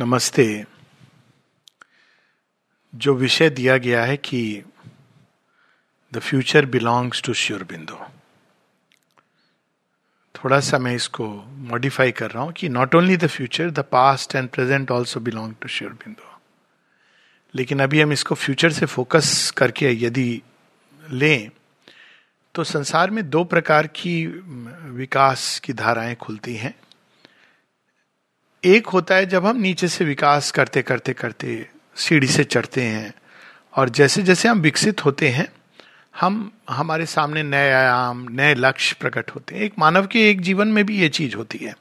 नमस्ते। जो विषय दिया गया है कि the future belongs to sure Sri Aurobindo थोड़ा सा मैं इसको मॉडिफाई कर रहा हूँ कि not only the future the past and present also belong to sure Sri Aurobindo लेकिन अभी हम इसको फ्यूचर से फोकस करके यदि लें तो संसार में दो प्रकार की विकास की धाराएँ खुलती हैं। एक होता है जब हम नीचे से विकास करते करते करते सीढ़ी से चढ़ते हैं। और जैसे जैसे हम विकसित होते हैं, हम, हमारे सामने नए आयाम, नए लक्ष्य प्रकट होते हैं। एक मानव के एक जीवन में भी ये चीज़ होती है।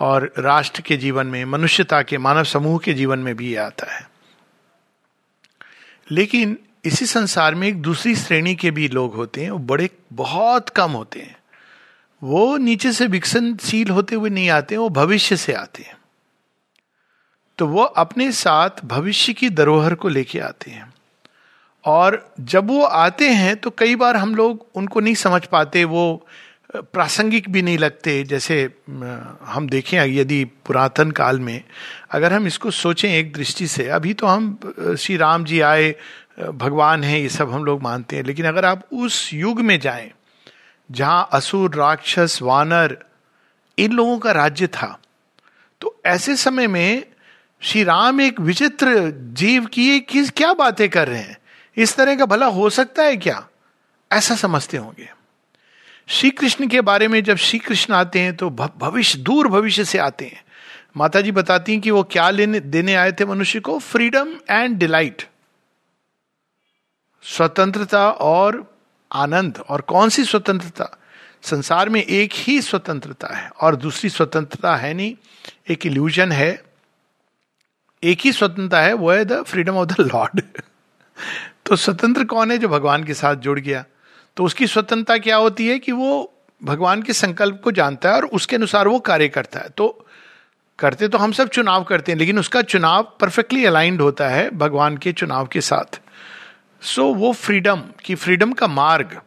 और राष्ट्र के जीवन में, मनुष्यता के, मानव समूह के जीवन में भी ये आता है। लेकिन इसी संसार में एक दूसरी श्रेणी के भी लोग होते हैं, वो बड़े, बहुत कम होते हैं। वो नीचे से विकसनशील होते हुए नहीं आते वो भविष्य से आते हैं। तो वो अपने साथ भविष्य की धरोहर को लेके आते हैं। और जब वो आते हैं तो कई बार हम लोग उनको नहीं समझ पाते, वो प्रासंगिक भी नहीं लगते। जैसे हम देखें, यदि पुरातन काल में अगर हम इसको सोचें एक दृष्टि से, अभी तो हम श्री राम जी आए भगवान हैं, ये सब हम लोग मानते हैं। लेकिन अगर आप उस युग में जाएँ जहाँ असुर, राक्षस, वानर, इन लोगों का राज्य था। तो ऐसे समय में श्री राम एक विचित्र जीव की किस, क्या बातें कर रहे हैं? इस तरह का भला हो सकता है क्या? ऐसा समझते होंगे। श्री कृष्ण के बारे में जब श्री कृष्ण आते हैं तो भविष्य, दूर भविष्य से आते हैं। माता जी बताती हैं कि वो क्या लेने, देने आए थे मनुष्य को? फ्रीडम एंड डिलाइट स्वतंत्रता और आनंद और कौन सी स्वतंत्रता? संसार में एक ही स्वतंत्रता है और दूसरी स्वतंत्रता है नहीं, एक इल्यूजन है। एक ही स्वतंत्रता है, वो है the freedom of the lord तो स्वतंत्र कौन है जो भगवान के साथ जुड़ गया? तो उसकी स्वतंत्रता क्या होती है कि वो भगवान के संकल्प को जानता है और उसके अनुसार वो कार्य करता है। तो करते तो हम सब चुनाव करते हैं, लेकिन उसका चुनाव परफेक्टली अलाइंड होता है भगवान के चुनाव के साथ। सो so, वो फ्रीडम कि फ्रीडम का मार्ग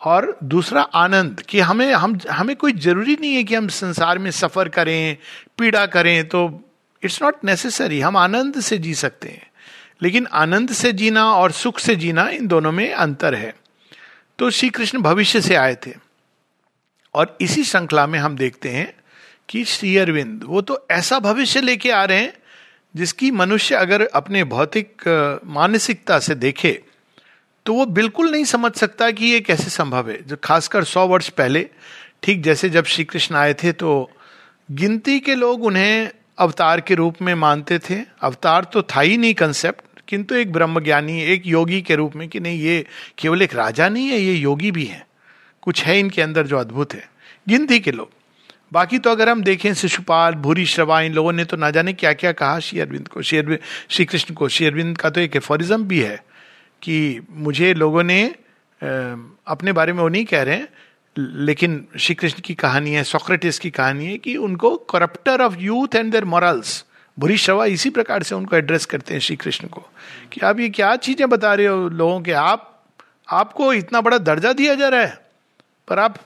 और दूसरा आनंद कि हमें हम हमें कोई ज़रूरी नहीं है कि हम संसार में सफ़र करें पीड़ा करें तो इट्स नॉट नेसेसरी हम आनंद से जी सकते हैं। लेकिन आनंद से जीना और सुख से जीना इन दोनों में अंतर है। तो श्री कृष्ण भविष्य से आए थे। और इसी श्रृंखला में हम देखते हैं कि श्री अरविंद वो तो ऐसा भविष्य लेके आ रहे हैं जिसकी मनुष्य अगर अपने भौतिक मानसिकता से देखे तो वो बिल्कुल नहीं समझ सकता कि ये कैसे संभव है। जो खासकर सौ वर्ष पहले, ठीक जैसे जब श्री कृष्ण आए थे तो गिनती के लोग उन्हें अवतार के रूप में मानते थे। अवतार तो था ही नहीं कंसेप्ट किंतु एक ब्रह्मज्ञानी, एक योगी के रूप में कि नहीं, ये केवल एक राजा नहीं है, ये योगी भी है। कुछ है इनके अंदर जो अद्भुत है। गिनती के लोग। बाकी तो अगर हम देखें शिशुपाल, भूरी श्रवा इन लोगों ने तो ना जाने क्या क्या कहा श्री अरविंद को, श्री श्री कृष्ण को। श्री अरविंद का तो एक एफोरिज्म भी है कि मुझे लोगों ने अपने बारे में वो नहीं कह रहे हैं, लेकिन श्री कृष्ण की कहानी है, सोक्रेटिस की कहानी है कि उनको corrupter of youth and their morals Bhurishrava इसी प्रकार से उनको एड्रेस करते हैं श्री कृष्ण को कि आप ये क्या चीज़ें बता रहे हो लोगों के? आप, आपको इतना बड़ा दर्जा दिया जा रहा है, पर आप,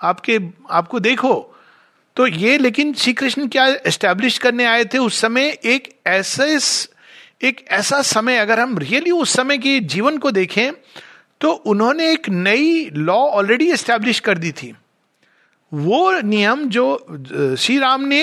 आपके, आपको देखो तो ये, लेकिन श्री कृष्ण क्या एस्टेब्लिश करने आए थे उस समय? एक ऐसे एक ऐसा समय, अगर हम रियली उस समय के जीवन को देखें तो उन्होंने एक नई लॉ ऑलरेडी एस्टेब्लिश कर दी थी। वो नियम जो, श्री राम ने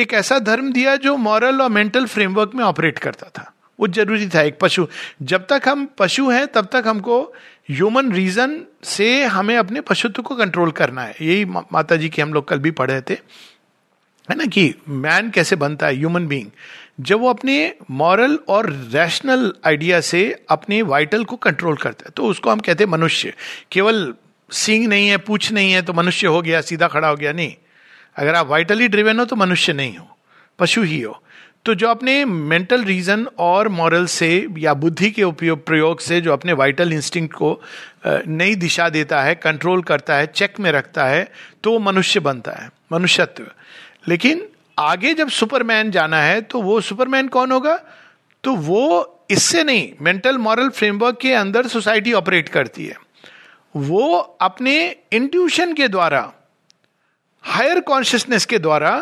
एक ऐसा धर्म दिया जो मॉरल और मेंटल फ्रेमवर्क में ऑपरेट करता था। वो ज़रूरी था। एक पशु, जब तक हम पशु हैं, तब तक हमको ह्यूमन रीजन से हमें अपने पशुत्व को कंट्रोल करना है। यही माता जी की हम लोग कल भी पढ़ रहे थे। है ना कि मैन कैसे बनता है? ह्यूमन बीइंग जब वो अपने मॉरल और रैशनल आइडिया से अपने वाइटल को कंट्रोल करता है तो उसको हम कहते हैं मनुष्य। केवल सींग नहीं है, पूछ नहीं है तो मनुष्य हो गया, सीधा खड़ा हो गया, नहीं। अगर आप वाइटली ड्रिवेन हो तो मनुष्य नहीं हो, पशु ही हो। तो जो अपने मेंटल रीजन और मॉरल से या बुद्धि के उपयोग, प्रयोग से जो अपने वाइटल इंस्टिंक्ट को नई दिशा देता है कंट्रोल करता है चेक में रखता है तो वो मनुष्य बनता है, मनुष्यत्व। लेकिन आगे जब सुपरमैन जाना है तो वो सुपरमैन कौन होगा? तो वो इससे नहीं मेंटल मॉरल फ्रेमवर्क के अंदर सोसाइटी ऑपरेट करती है। वो अपने इंट्यूशन के द्वारा हायर कॉन्शियसनेस के द्वारा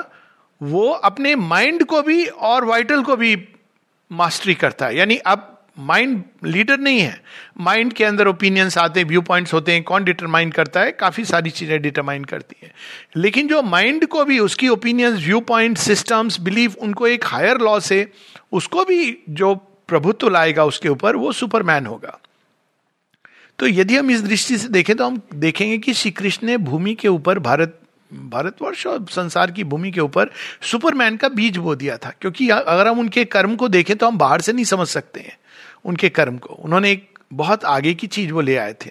वो अपने माइंड को भी और वाइटल को भी मास्टरी करता है। यानी अब माइंड लीडर नहीं है। माइंड के अंदर ओपिनियंस आते हैं व्यू पॉइंट्स होते हैं, कौन डिटरमाइन करता है? काफ़ी सारी चीज़ें डिटरमाइन करती है। लेकिन जो माइंड को भी, उसकी opinions view point systems believe उनको एक हायर लॉ से, उसको भी जो प्रभुत्व लाएगा उसके ऊपर, वो सुपरमैन होगा। तो यदि हम इस दृष्टि से देखें तो हम देखेंगे कि श्री कृष्ण ने भूमि के ऊपर भारत भारतवर्ष और संसार की भूमि के ऊपर सुपरमैन का बीज बो दिया था। क्योंकि अगर हम उनके कर्म को देखें तो हम बाहर से नहीं समझ सकते हैं उनके कर्म को। उन्होंने एक बहुत आगे की चीज़ वो ले आए थे।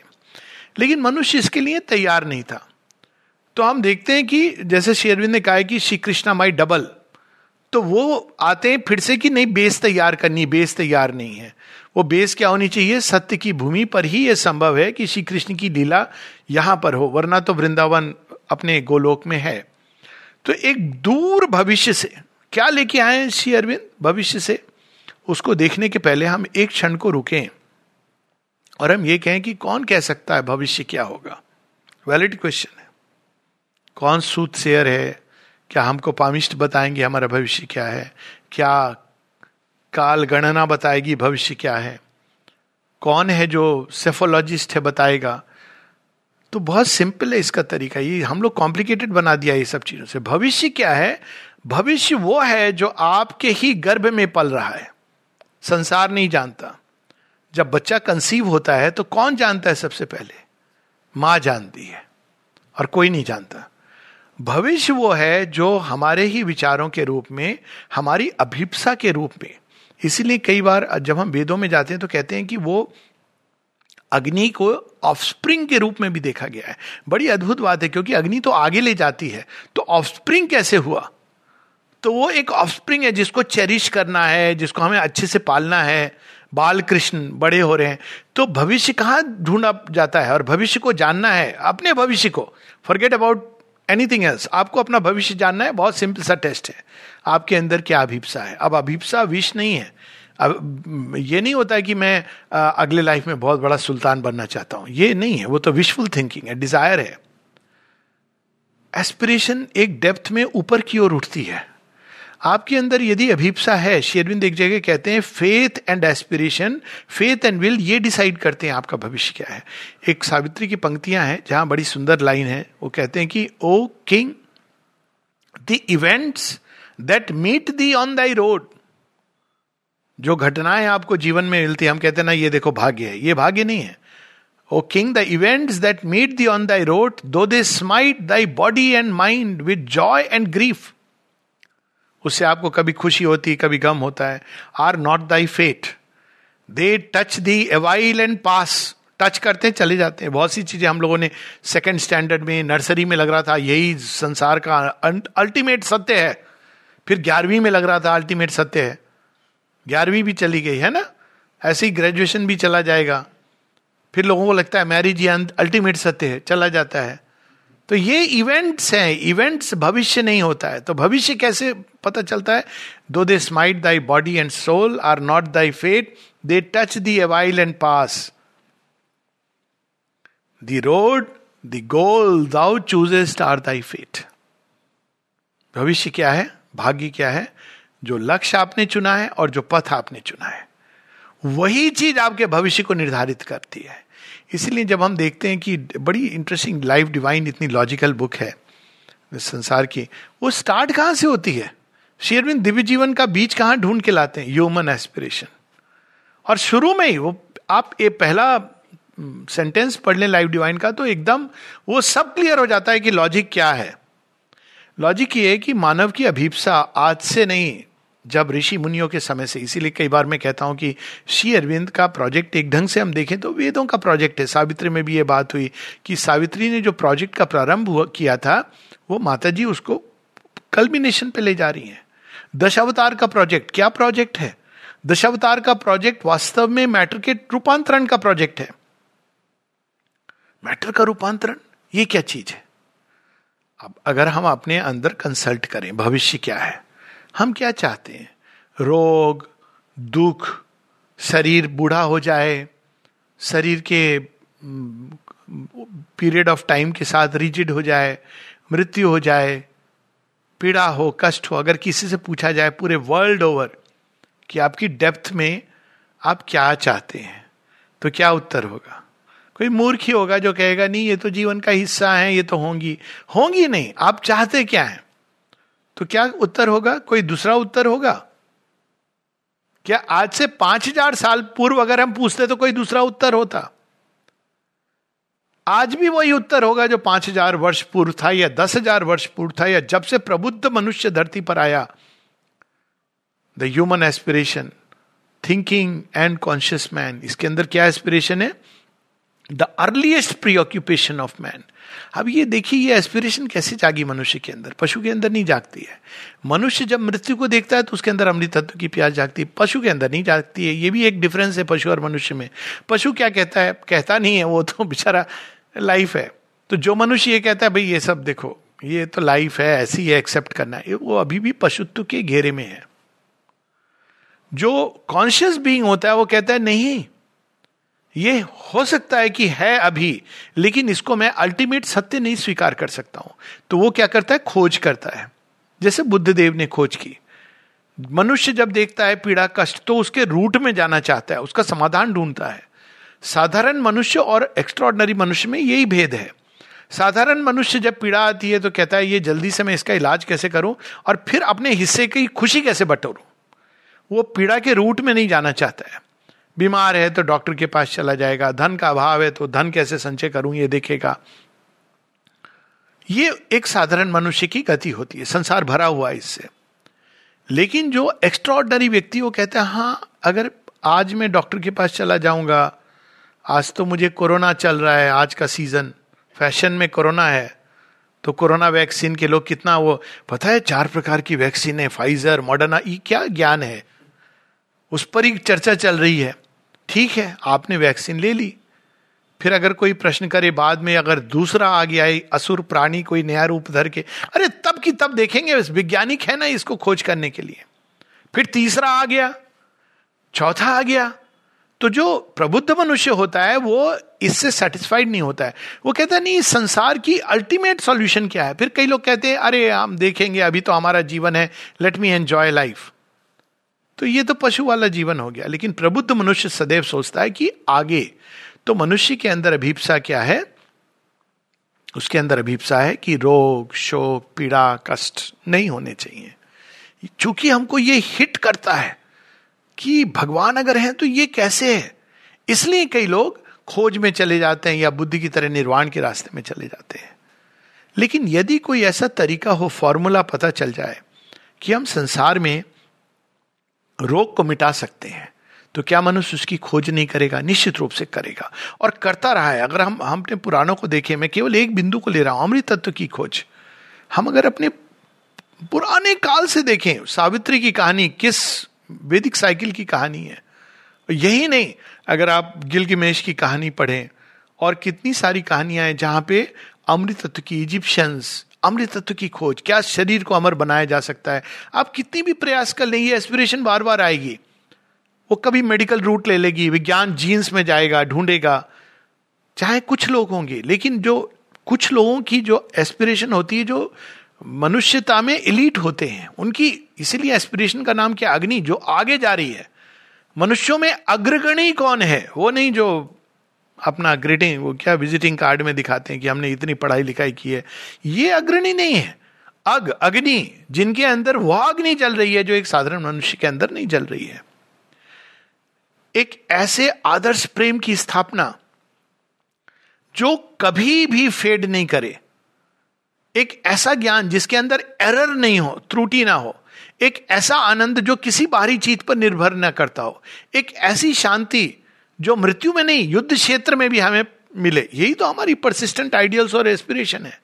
लेकिन मनुष्य इसके लिए तैयार नहीं था। तो हम देखते हैं कि जैसे शेरविंद ने कहा कि श्री कृष्णा माई डबल तो वो आते हैं फिर से कि नहीं, बेस तैयार करनी, बेस तैयार नहीं है। वो बेस क्या होनी चाहिए? सत्य की भूमि पर ही यह संभव है कि श्री कृष्ण की लीला यहाँ पर हो, वरना तो वृंदावन अपने गोलोक में है। तो एक दूर भविष्य से, क्या लेके आए श्री अरविंद? भविष्य से। उसको देखने के पहले हम एक क्षण को रुकें और हम ये कहें कि कौन कह सकता है भविष्य क्या होगा? वैलिड क्वेश्चन है। कौन सूत शेयर है? क्या हमको पामिष्ट बताएँगे हमारा भविष्य क्या है? क्या काल गणना बताएगी भविष्य क्या है? कौन है जो सेफोलॉजिस्ट है बताएगा? तो बहुत सिंपल है इसका तरीका। ये हम लोग कॉम्प्लिकेटेड बना दिया ये सब चीज़ों से। भविष्य क्या है? भविष्य वो है जो आपके ही गर्भ में पल रहा है। संसार नहीं जानता। जब बच्चा कंसीव होता है तो कौन जानता है सबसे पहले? माँ जानती है और कोई नहीं जानता। भविष्य वो है जो हमारे ही विचारों के रूप में, हमारी अभिप्सा के रूप में। इसीलिए कई बार जब हम वेदों में जाते हैं तो कहते हैं कि वो अग्नि को ऑफस्प्रिंग के रूप में भी देखा गया है। बड़ी अद्भुत बात है, क्योंकि अग्नि तो आगे ले जाती है। तो ऑफस्प्रिंग कैसे हुआ? तो वो एक ऑफस्प्रिंग है जिसको चेरिश करना है, जिसको हमें अच्छे से पालना है। बाल कृष्ण बड़े हो रहे हैं। तो भविष्य कहाँ ढूंढा जाता है? और भविष्य को जानना है, अपने भविष्य को। फॉरगेट अबाउट एनीथिंग एल्स आपको अपना भविष्य जानना है, बहुत सिंपल सा टेस्ट है। आपके अंदर क्या अभिप्सा है? अब अभिप्सा विष नहीं है। अब, ये नहीं होता है कि मैं अगले लाइफ में बहुत बड़ा सुल्तान बनना चाहता हूँ। ये नहीं है, वो तो विशफुल थिंकिंग है डिज़ायर है। एस्पिरेशन एक डेप्थ में ऊपर की ओर उठती है। आपके अंदर यदि अभिप्सा है, शेरविंद एक जगह कहते हैं faith and aspiration faith and will ये डिसाइड करते हैं आपका भविष्य क्या है। एक सावित्री की पंक्तियाँ हैं, जहाँ बड़ी सुंदर लाइन है, वो कहते हैं कि O king the events that meet thee on thy road जो घटनाएँ आपको जीवन में मिलती है, हम कहते हैं, ना, ये देखो भाग्य है। ये भाग्य नहीं है। O king the events that meet thee on thy road though they smite thy body and mind with joy and grief उससे आपको कभी खुशी होती कभी गम होता है। Are not thy fate they touch thee awhile and pass touch करते हैं, चले जाते हैं। बहुत सी चीज़ें हम लोगों ने सेकेंड स्टैंडर्ड में नर्सरी में लग रहा था, यही संसार का अल्टीमेट सत्य है। फिर ग्यारहवीं में लग रहा था अल्टीमेट सत्य है। ग्यारहवीं भी चली गई, है ना? ऐसे ही ग्रेजुएशन भी चला जाएगा। फिर लोगों को लगता है मैरिज ये अल्टीमेट सत्य है, चला जाता है। तो ये इवेंट्स हैं इवेंट्स भविष्य नहीं होता है। तो भविष्य कैसे पता चलता है? Though they smite thy body and soul are not thy fate they touch thee awhile and pass the road the goal thou choosest are thy fate भविष्य क्या है? भाग्य क्या है? जो लक्ष्य आपने चुना है और जो पथ आपने चुना है। वही चीज़ आपके भविष्य को निर्धारित करती है। इसलिए जब हम देखते हैं कि बड़ी इंटरेस्टिंग लाइफ डिवाइन इतनी लॉजिकल बुक है संसार की, वो स्टार्ट कहाँ से होती है? शेरविंद दिव्य जीवन का बीच कहाँ ढूंढ के लाते हैं? ह्यूमन एस्पिरेशन और शुरू में ही वो, आप ये पहला सेंटेंस पढ़ लें लाइफ डिवाइन का तो एकदम वो सब क्लियर हो जाता है कि लॉजिक क्या है। लॉजिक ये है कि मानव की अभीपसा आज से नहीं जब ऋषि मुनियों के समय से, इसीलिए कई बार मैं कहता हूँ कि श्री अरविंद का प्रोजेक्ट एक ढंग से हम देखें तो वेदों का प्रोजेक्ट है। सावित्री में भी ये बात हुई कि सावित्री ने जो प्रोजेक्ट का प्रारंभ किया था, वो माता जी उसको कल्बिनेशन पे ले जा रही हैं। दशावतार का प्रोजेक्ट क्या प्रोजेक्ट है? दशावतार का प्रोजेक्ट वास्तव में मैटर के रूपांतरण का प्रोजेक्ट है। मैटर का रूपांतरण, ये क्या चीज़ है? अब अगर हम अपने अंदर कंसल्ट करें, भविष्य क्या है? हम क्या चाहते हैं? रोग, दुख, शरीर बूढ़ा हो जाए, शरीर के पीरियड ऑफ़ टाइम के साथ रिजिड हो जाए, मृत्यु हो जाए, पीड़ा हो, कष्ट हो, अगर किसी से पूछा जाए पूरे वर्ल्ड ओवर कि आपकी डेप्थ में आप क्या चाहते हैं तो क्या उत्तर होगा? कोई मूर्ख ही होगा जो कहेगा, नहीं, ये तो जीवन का हिस्सा है, ये तो होंगी। होंगी नहीं, आप चाहते क्या है? तो क्या उत्तर होगा? कोई दूसरा उत्तर होगा? क्या आज से पाँच हज़ार साल पूर्व अगर हम पूछते तो कोई दूसरा उत्तर होता? आज भी वही उत्तर होगा जो पाँच हज़ार वर्ष पूर्व था या दस हज़ार वर्ष पूर्व था या जब से प्रबुद्ध मनुष्य धरती पर आया। The human aspiration thinking and conscious man इसके अंदर क्या एस्पिरेशन है? The earliest preoccupation of man अब ये देखिए, ये एस्पिरेशन कैसे जागी मनुष्य के अंदर? पशु के अंदर नहीं जागती है। मनुष्य जब मृत्यु को देखता है तो उसके अंदर अमृत तत्व की प्यास जागती है। पशु के अंदर नहीं जागती है। ये भी एक डिफरेंस है पशु और मनुष्य में। पशु क्या कहता है? कहता नहीं है, वो तो बेचारा लाइफ है। तो जो मनुष्य ये कहता है, भाई, ये सब देखो, ये तो लाइफ है, ऐसी है एक्सेप्ट करना है। वो अभी भी पशुत्व के घेरे में है। जो कॉन्शियस बीइंग होता है, वो कहता है, नहीं ये हो सकता है कि है अभी, लेकिन इसको मैं अल्टीमेट सत्य नहीं स्वीकार कर सकता हूँ। तो वो क्या करता है? खोज करता है। जैसे बुद्ध देव ने खोज की। मनुष्य जब देखता है पीड़ा, कष्ट तो उसके रूट में जाना चाहता है। उसका समाधान ढूंढता है। साधारण मनुष्य और एक्स्ट्रॉर्डनरी मनुष्य में यही भेद है। साधारण मनुष्य जब पीड़ा आती है तो कहता है, ये जल्दी से मैं इसका इलाज कैसे करूँ और फिर अपने हिस्से की खुशी कैसे बटोरूं? वो पीड़ा के रूट में नहीं जाना चाहता है। बीमार है तो डॉक्टर के पास चला जाएगा। धन का अभाव है तो धन कैसे संचय करूँ ये देखेगा। ये एक साधारण मनुष्य की गति होती है, संसार भरा हुआ है इससे। लेकिन जो एक्स्ट्रॉर्डनरी व्यक्ति वो कहते हैं हाँ अगर आज मैं डॉक्टर के पास चला जाऊँगा, आज तो मुझे कोरोना चल रहा है, आज का सीज़न फ़ैशन में कोरोना है तो कोरोना वैक्सीन के लोग कितना वो, पता है चार प्रकार की वैक्सीन है फाइजर मॉडर्ना ये क्या ज्ञान है? उस पर ही चर्चा चल रही है। ठीक है, आपने वैक्सीन ले ली। फिर अगर कोई प्रश्न करे बाद में, अगर दूसरा आ गया है असुर प्राणी कोई नया रूप धर के, अरे तब की तब देखेंगे वैज्ञानिक है ना इसको खोज करने के लिए। फिर तीसरा आ गया, चौथा आ गया। तो जो प्रबुद्ध मनुष्य होता है, वो इससे सेटिस्फाइड नहीं होता है। वो कहता है, नहीं, संसार की अल्टीमेट सॉल्यूशन क्या है? फिर कई लोग कहते हैं, अरे, हम देखेंगे, अभी तो हमारा जीवन है लेट मी एंजॉय लाइफ तो ये तो पशु वाला जीवन हो गया। लेकिन प्रबुद्ध मनुष्य सदैव सोचता है कि आगे तो मनुष्य के अंदर अभिप्सा क्या है? उसके अंदर अभिप्सा है कि रोग, शोक, पीड़ा, कष्ट नहीं होने चाहिए। चूँकि हमको ये हिट करता है कि भगवान अगर है तो ये कैसे है? इसलिए कई लोग खोज में चले जाते हैं या बुद्धि की तरह निर्वाण के रास्ते में चले जाते हैं। लेकिन यदि कोई ऐसा तरीका हो, फॉर्मूला पता चल जाए कि हम संसार में रोग को मिटा सकते हैं। तो क्या मनुष्य उसकी खोज नहीं करेगा, निश्चित रूप से करेगा। और करता रहा है। अगर हम हम अपने पुराणों को देखें, मैं केवल एक बिंदु को ले रहा हूँ, अमृत तत्व की खोज। हम अगर अपने पुराने काल से देखें, सावित्री की कहानी किस वैदिक साइकिल की कहानी है? यही नहीं, अगर आप गिलगिमेश की कहानी पढ़ें, और कितनी सारी कहानियाँ हैं जहाँ पे अमृत तत्व की इजिप्शियंस अमृत तत्व की खोज, क्या शरीर को अमर बनाया जा सकता है? आप कितनी भी प्रयास कर लें, ये एस्पिरेशन बार बार आएगी। वो कभी मेडिकल रूट ले लेगी, विज्ञान जीन्स में जाएगा, ढूंढेगा। चाहे कुछ लोग होंगे, लेकिन जो, कुछ लोगों की जो एस्पिरेशन होती है, जो मनुष्यता में इलीट होते हैं, उनकी इसीलिए एस्पिरेशन का नाम क्या? अग्नि, जो आगे जा रही है। मनुष्यों में अग्रगणी कौन है? वो नहीं जो अपना ग्रीटिंग वो क्या विजिटिंग कार्ड में दिखाते हैं कि हमने इतनी पढ़ाई लिखाई की है। ये अग्रणी नहीं है। अग, अग्नि, जिनके अंदर वह अग्नि जल रही है, जो एक साधारण मनुष्य के अंदर नहीं जल रही है। एक ऐसे आदर्श प्रेम की स्थापना, जो कभी भी फेड नहीं करे। एक ऐसा ज्ञान जिसके अंदर एरर नहीं हो, त्रुटि ना हो। एक ऐसा आनंद जो किसी बाहरी चीज़ पर निर्भर न करता हो। एक ऐसी शांति जो मृत्यु में नहीं, युद्ध क्षेत्र में भी हमें मिले। यही तो हमारी परसिस्टेंट आइडियल्स और एस्पिरेशन है।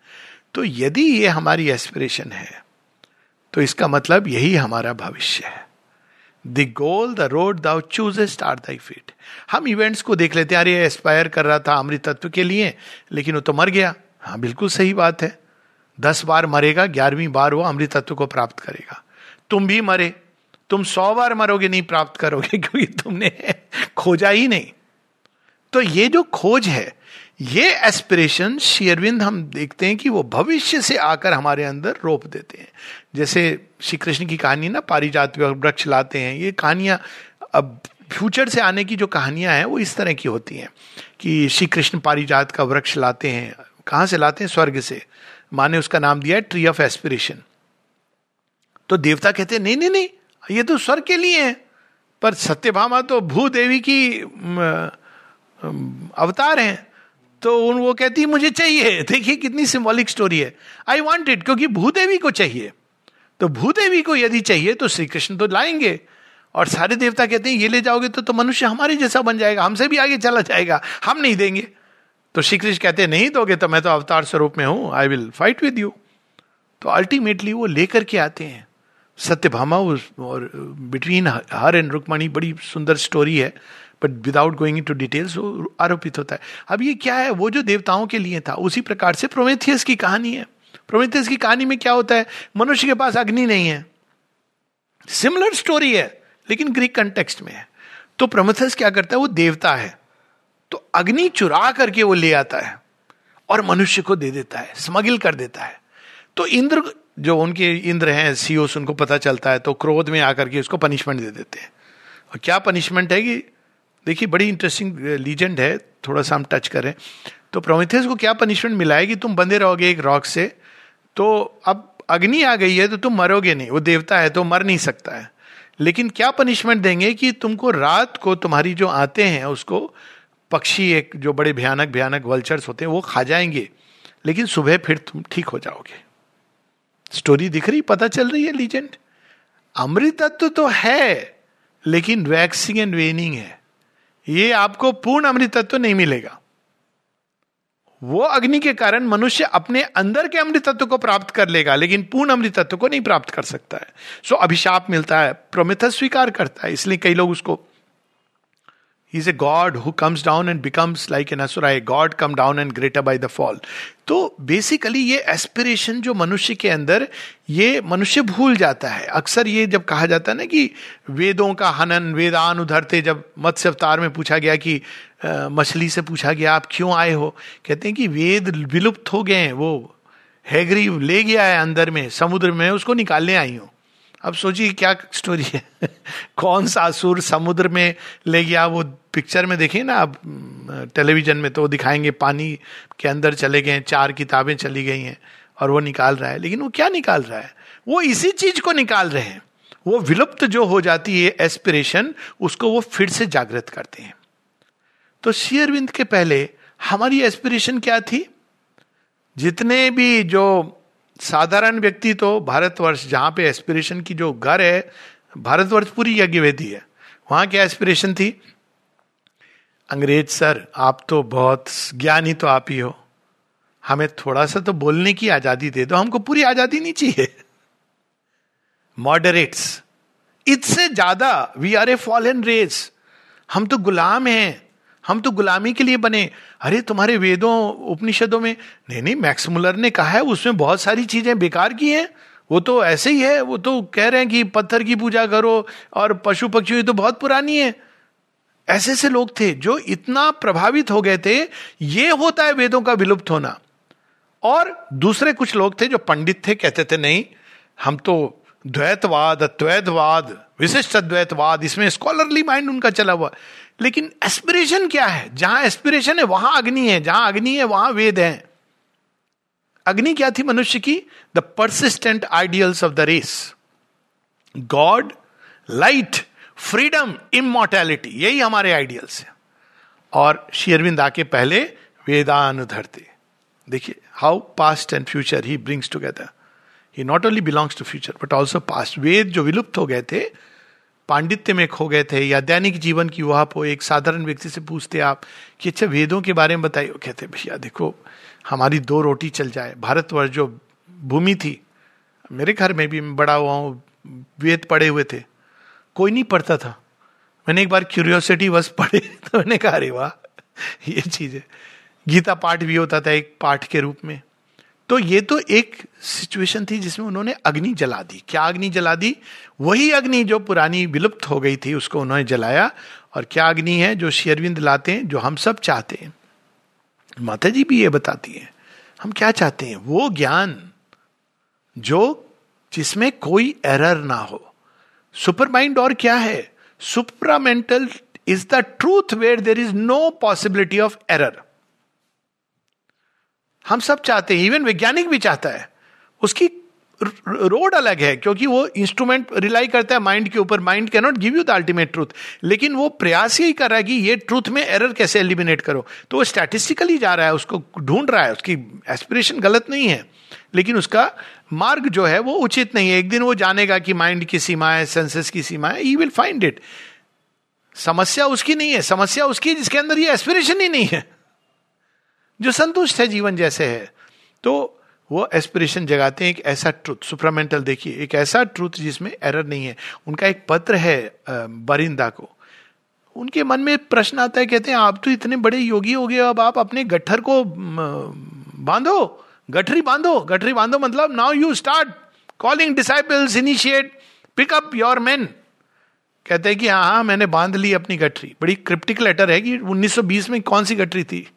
तो यदि ये हमारी एस्पिरेशन है तो इसका मतलब यही हमारा भविष्य है। The goal the road thou choosest are thy fate हम इवेंट्स को देख लेते हैं, अरे एस्पायर कर रहा था अमृत तत्व के लिए, लेकिन वो तो मर गया। हाँ बिल्कुल सही बात है। दस बार मरेगा, ग्यारहवीं बार वो अमृत तत्व को प्राप्त करेगा। तुम भी मरे तुम सौ बार मरोगे, नहीं प्राप्त करोगे, क्योंकि तुमने खोजा ही नहीं। तो ये जो खोज है, ये एस्पिरेशन शेयरविंद हम देखते हैं कि वो भविष्य से आकर हमारे अंदर रोप देते हैं। जैसे श्री कृष्ण की कहानी ना, पारिजात वृक्ष लाते हैं, ये कहानियाँ अब फ्यूचर से आने की जो कहानियाँ हैं, वो इस तरह की होती हैं कि श्री कृष्ण पारिजात का वृक्ष लाते हैं। कहाँ से लाते हैं? स्वर्ग से। माँ ने उसका नाम दिया है ट्री ऑफ़ एस्पिरेशन तो देवता कहते हैं, नहीं नहीं नहीं ये तो स्वर्ग के लिए है। पर सत्यभामा तो भूदेवी की अवतार हैं। तो उन वो कहती मुझे चाहिए। देखिए कितनी सिंबॉलिक स्टोरी है। आई वॉन्ट इट क्योंकि भूदेवी को चाहिए। तो भूदेवी को यदि चाहिए तो श्री कृष्ण तो लाएँगे। और सारे देवता कहते हैं ये ले जाओगे तो, तो मनुष्य हमारे जैसा बन जाएगा। हमसे भी आगे चला जाएगा। हम नहीं देंगे। तो श्री कृष्ण कहते नहीं दोगे तो मैं तो अवतार स्वरूप में हूँ। I will fight with you तो अल्टीमेटली वो लेकर के आते हैं। सत्यभामा और बिटवीन हर एंड रुकमणी बड़ी सुंदर स्टोरी है but without going to details वो आरोपित होता है। अब ये क्या है? वो जो देवताओं के लिए था, उसी प्रकार से प्रोमेथियस की कहानी है। प्रोमेथियस की कहानी में क्या होता है? मनुष्य के पास अग्नि नहीं है। सिमिलर स्टोरी है, लेकिन ग्रीक कंटेक्स्ट में है। तो प्रोमेथियस क्या करता है? वो देवता है। तो अग्नि चुरा करके वो ले आता है, और मनुष्य को दे देता है स्मगल कर देता है। तो इंद्र जो उनके इंद्र हैं, सीओस, उनको पता चलता है तो क्रोध में आकर के उसको पनिशमेंट दे देते हैं। और क्या पनिशमेंट है कि, देखिए, बड़ी इंटरेस्टिंग लीजेंड है, थोड़ा सा हम टच करें। तो प्रोमिथेस को क्या पनिशमेंट मिला है कि तुम बंधे रहोगे एक रॉक से तो अब अग्नि आ गई है तो तुम मरोगे नहीं। वो देवता है तो मर नहीं सकता है। लेकिन क्या पनिशमेंट देंगे कि तुमको रात को तुम्हारी जो आते हैं, उसको पक्षी एक, जो बड़े भयानक भयानक वल्चर्स होते हैं, वो खा जाएँगे। लेकिन सुबह फिर तुम ठीक हो जाओगे। स्टोरी दिख रही, पता चल रही है, लीजेंड? अमृत तत्व तो है, लेकिन वैक्सिंग एंड वेनिंग है। ये आपको पूर्ण अमृत तत्व नहीं मिलेगा। वो अग्नि के कारण मनुष्य अपने अंदर के अमृत तत्व को प्राप्त कर लेगा, लेकिन पूर्ण अमृत तत्व को नहीं प्राप्त कर सकता है। सो अभिशाप मिलता है प्रोमिथ स्वीकार करता है, इसलिए कई लोग उसको is a God who comes down and becomes like an असुराई God come down and greater by the fall तो बेसिकली ये एस्पिरेशन जो मनुष्य के अंदर, ये मनुष्य भूल जाता है। अक्सर ये जब कहा जाता है ना कि वेदों का हनन वेदान उधरते जब मत्स्य अवतार में पूछा गया कि मछली से पूछा गया, आप क्यों आए हो? कहते हैं कि वेद विलुप्त हो गए हैं। वो हैगरी ले गया है अंदर में, समुद्र में, उसको निकालने आई हूँ। अब सोचिए क्या स्टोरी है। कौन सा असुर समुद्र में ले गया वो पिक्चर में देखिए ना अब टेलीविज़न में तो दिखाएँगे, पानी के अंदर चले गए, चार किताबें चली गई हैं और वो निकाल रहा है। लेकिन वो क्या निकाल रहा है? वो इसी चीज़ को निकाल रहे हैं। वो विलुप्त जो हो जाती है एस्पिरेशन उसको वो फिर से जागृत करते हैं। तो शेयरविंद के पहले हमारी एस्पिरेशन क्या थी? जितने भी जो साधारण व्यक्ति तो भारतवर्ष, जहाँ पे एस्पिरेशन की जो घर है, भारतवर्ष पूरी यज्ञ वेदी है। वहाँ क्या एस्पिरेशन थी? अंग्रेज़ सर, आप तो बहुत ज्ञानी तो आप ही हो। हमें थोड़ा सा तो बोलने की आज़ादी दे दो, हमको पूरी आज़ादी नहीं चाहिए। मॉडरेट्स इससे ज़्यादा we are a fallen race हम तो गुलाम हैं। हम तो गुलामी के लिए बने। अरे, तुम्हारे वेदों, उपनिषदों में, नहीं नहीं मैक्समुलर ने कहा है, उसमें बहुत सारी चीज़ें बेकार की हैं। वो तो ऐसे ही है, वो तो कह रहे हैं कि पत्थर की पूजा करो और पशु पक्षी तो बहुत पुरानी है। ऐसे ऐसे लोग थे जो इतना प्रभावित हो गए थे, ये होता है वेदों का विलुप्त होना। और दूसरे कुछ लोग थे जो पंडित थे, कहते थे, नहीं, हम तो द्वैतवाद, अद्वैतवाद, विशिष्ट अद्वैतवाद, इसमें स्कॉलरली माइंड उनका चला हुआ। लेकिन एस्पिरेशन क्या है? जहाँ एस्पिरेशन है, वहाँ अग्नि है। जहाँ अग्नि है, वहाँ वेद है। अग्नि क्या थी मनुष्य की? The persistent ideals of the race God light freedom immortality यही हमारे आइडियल्स है। और शेयरविंद आके पहले वेदानुधरते। देखिए how past and future he brings together he not only belongs to future but also past Veda जो विलुप्त हो गए थे पांडित्य में खो गए थे या दैनिक जीवन की वहाँ पर एक साधारण व्यक्ति से पूछते आप कि अच्छा वेदों के बारे में बताइए। कहते भैया, देखो, हमारी दो रोटी चल जाए। भारतवर्ष जो भूमि थी, मेरे घर में भी बड़ा हुआ हूँ, वेद पढ़े हुए थे। कोई नहीं पढ़ता था। मैंने एक बार क्यूरियोसिटी बस पढ़े तो मैंने कहा, अरे वाह, ये चीज़ है। गीता पाठ भी होता था एक पाठ के रूप में। तो ये तो एक सिचुएशन थी जिसमें उन्होंने अग्नि जला दी। क्या अग्नि जला दी? वही अग्नि जो पुरानी विलुप्त हो गई थी, उसको उन्होंने जलाया। और क्या अग्नि है जो शेरविंद लाते हैं, जो हम सब चाहते हैं? माता जी भी ये बताती है, हम क्या चाहते हैं? वो ज्ञान जो जिसमें कोई एरर ना हो। सुपर माइंड और क्या है? Supramental is the truth where there is no possibility of error हम सब चाहते हैं इवन वैज्ञानिक भी चाहता है, उसकी रोड अलग है, क्योंकि वो इंस्ट्रूमेंट रिलाई करता है माइंड के ऊपर। Mind can not give you the ultimate truth लेकिन वो प्रयास यही कर रहा है कि ये ट्रूथ में एरर कैसे एलिमिनेट करो। तो वो स्टैटिस्टिकली जा रहा है, उसको ढूंढ रहा है, उसकी एस्पिरेशन गलत नहीं है। लेकिन उसका मार्ग जो है, वो उचित नहीं है। एक दिन वो जानेगा कि माइंड की सीमा है सेंसेस की सीमा है ई विल फाइंड इट समस्या उसकी नहीं है, समस्या उसकी जिसके अंदर ये एस्पिरेशन ही नहीं है। जो संतुष्ट है जीवन जैसे है तो वो एस्पिरेशन जगाते हैं एक ऐसा ट्रुथ सुप्रामेंटल देखिए, एक ऐसा ट्रुथ जिसमें एरर नहीं है। उनका एक पत्र है बरिंदा को। उनके मन में प्रश्न आता है, कहते हैं, आप तो इतने बड़े योगी हो गए अब आप अपने गट्ठर को बांधो, गठरी बांधो गठरी बांधो मतलब now you start calling disciples initiate pick up your man कहते हैं कि हाँ हाँ मैंने बाँध ली अपनी गठरी। बड़ी क्रिप्टिक लेटर है कि 1920 में कौन सी गठरी थी?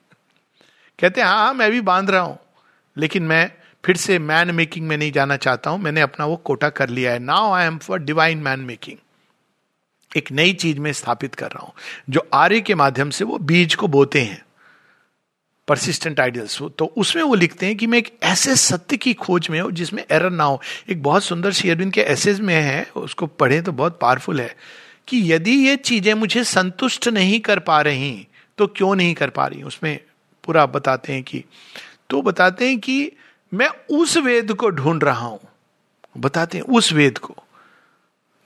कहते हैं हाँ हाँ मैं भी बाँध रहा हूँ। लेकिन मैं फिर से मैन मेकिंग में नहीं जाना चाहता हूँ। मैंने अपना वो कोटा कर लिया है। Now I am for divine man making एक नई चीज़ में स्थापित कर रहा हूँ, जो आर्य के माध्यम से वो बीज को बोते हैं। परसिस्टेंट आइडियल्स तो उसमें वो लिखते हैं कि मैं एक ऐसे सत्य की खोज में हूँ, जिसमें एरर ना हो। एक बहुत सुंदर शेयरबिन के एसेज में है, उसको पढ़े तो बहुत पावरफुल है, कि यदि ये चीज़ें मुझे संतुष्ट नहीं कर पा रही तो क्यों नहीं कर पा रही? उसमें पूरा बताते हैं कि तो बताते हैं कि मैं उस वेद को ढूंढ रहा हूँ। बताते हैं उस वेद को,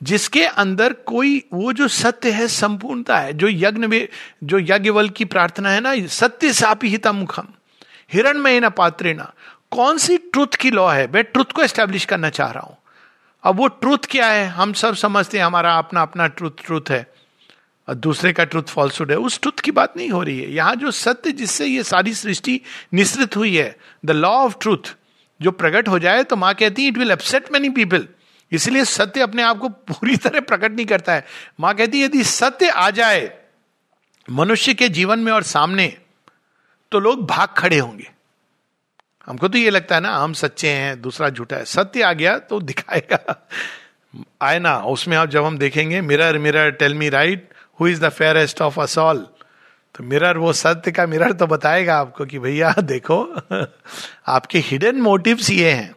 जिसके अंदर कोई, वो जो सत्य है, संपूर्णता है, जो यज्ञ में, जो यज्ञवल की प्रार्थना है ना, सत्य सापिहिता मुखम हिरण में न पात्रे ना कौन सी ट्रुथ की लॉ है? मैं ट्रुथ को एस्टेब्लिश करना चाह रहा हूँ। अब वो ट्रुथ क्या है? हम सब समझते हैं, हमारा अपना अपना ट्रुथ ट्रुथ है। और दूसरे का ट्रुथ फॉल्सुड है। उस ट्रुथ की बात नहीं हो रही है। यहाँ जो सत्य जिससे ये सारी सृष्टि निश्रित हुई है द लॉ ऑफ़ ट्रूथ जो प्रकट हो जाए तो माँ कहती है it will upset many people इसलिए सत्य अपने आप को पूरी तरह प्रकट नहीं करता है। माँ कहती है, यदि सत्य आ जाए मनुष्य के जीवन में और सामने तो लोग भाग खड़े होंगे। हमको तो ये लगता है ना, हम सच्चे हैं, दूसरा झूठा है। सत्य आ गया तो दिखाएगा। आए ना, उसमें आप जब हम देखेंगे mirror mirror tell me right who is the fairest of us all तो मिरर वो सत्य का मिरर तो बताएगा आपको कि भैया देखो आपके हिडन मोटिव्स ये हैं।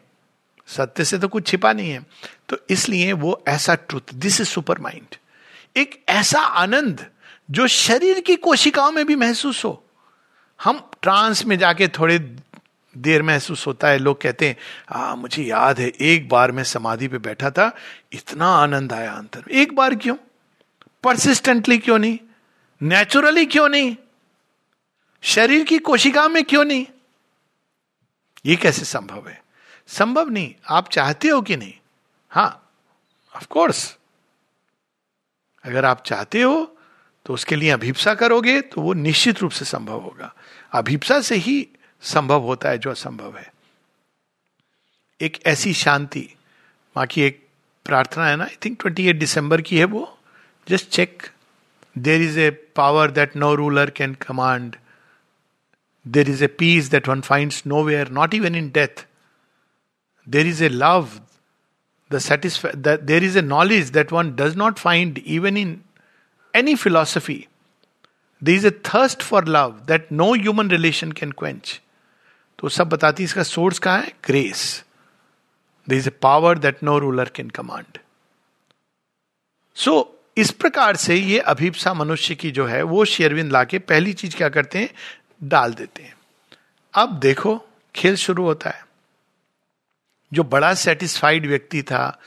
सत्य से तो कुछ छिपा नहीं है। तो इसलिए वो ऐसा truth this is super mind एक ऐसा आनंद जो शरीर की कोशिकाओं में भी महसूस हो। हम ट्रांस में जाके थोड़े देर महसूस होता है लोग कहते हैं आ, मुझे याद है एक बार मैं समाधि पे बैठा था इतना आनंद आया अंतर एक बार क्यों? परसिस्टेंटली क्यों नहीं? नेचुरली क्यों नहीं? शरीर की कोशिका में क्यों नहीं? ये कैसे संभव है? संभव नहीं। आप चाहते हो कि नहीं? हाँ ऑफ़ कोर्स अगर आप चाहते हो तो उसके लिए अभिप्सा करोगे तो वो निश्चित रूप से संभव होगा। अभिप्सा से ही संभव होता है जो असंभव है। एक ऐसी शांति माँ की एक प्रार्थना है ना I think twenty eight December की है वो। just check there is a power that no ruler can command there is a peace that one finds nowhere not even in death there is a love the satisfy there is a knowledge that one does not find even in any philosophy there is a thirst for love that no human relation can quench तो सब बताती इसका source कहा है grace there is a power that no ruler can command so इस प्रकार से ये अभिप्सा मनुष्य की जो है, वो शेरविंद लाके पहली चीज़ क्या करते हैं? डाल देते हैं। अब देखो, खेल शुरू होता है। जो बड़ा सेटिस्फाइड व्यक्ति था,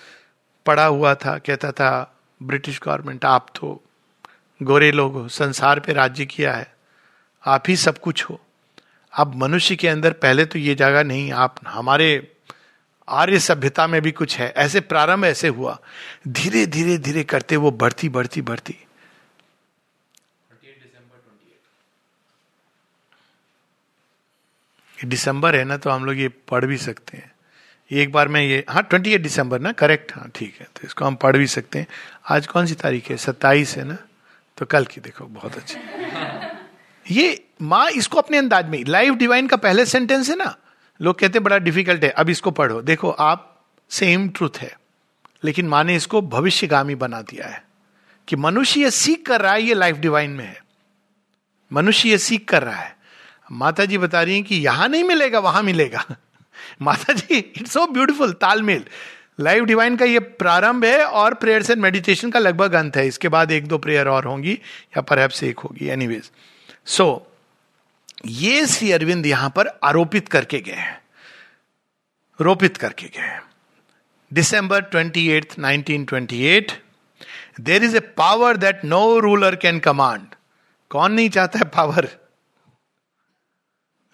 पड़ा हुआ था, कहता था, ब्रिटिश गवर्नमेंट, आप तो गोरे लोग हो, संसार पे राज्य किया है, आप ही सब कुछ हो। अब मनुष्य के अंदर पहले तो ये जगह नहीं, आप, हमारे आर्य सभ्यता में भी कुछ है। ऐसे प्रारंभ ऐसे हुआ। धीरे धीरे धीरे करते वो बढ़ती बढ़ती बढ़ती। दिसंबर है ना तो हम लोग ये पढ़ भी सकते हैं। एक बार मैं ये हाँ ट्वेंटी एट दिसंबर ना, करेक्ट हाँ ठीक है। तो इसको हम पढ़ भी सकते हैं। आज कौन सी तारीख है? सत्ताईस है ना? तो कल की देखो, बहुत अच्छी। ये माँ इसको अपने अंदाज में लाइव डिवाइन का पहले सेंटेंस है ना? लोग कहते बड़ा डिफ़िकल्ट है, अब इसको पढ़ो। देखो, आप सेम ट्रूथ है, लेकिन माँ ने इसको भविष्यगामी बना दिया है कि मनुष्य ये सीख कर रहा है, ये लाइफ डिवाइन में है। मनुष्य ये सीख कर रहा है। माता जी बता रही हैं कि यहाँ नहीं मिलेगा, वहाँ मिलेगा। माता जी इट्स सो ब्यूटिफुल तालमेल। लाइफ डिवाइन का ये प्रारंभ है और प्रेयर्स एंड मेडिटेशन का लगभग अंत है। इसके बाद एक दो प्रेयर और होंगी या पर एक होगी एनीवेज सो ये श्री अरविंद यहाँ पर आरोपित करके गए हैं। रोपित करके गए हैं। December twenty eight nineteen twenty eight there is a power that no ruler can command कौन नहीं चाहता है पावर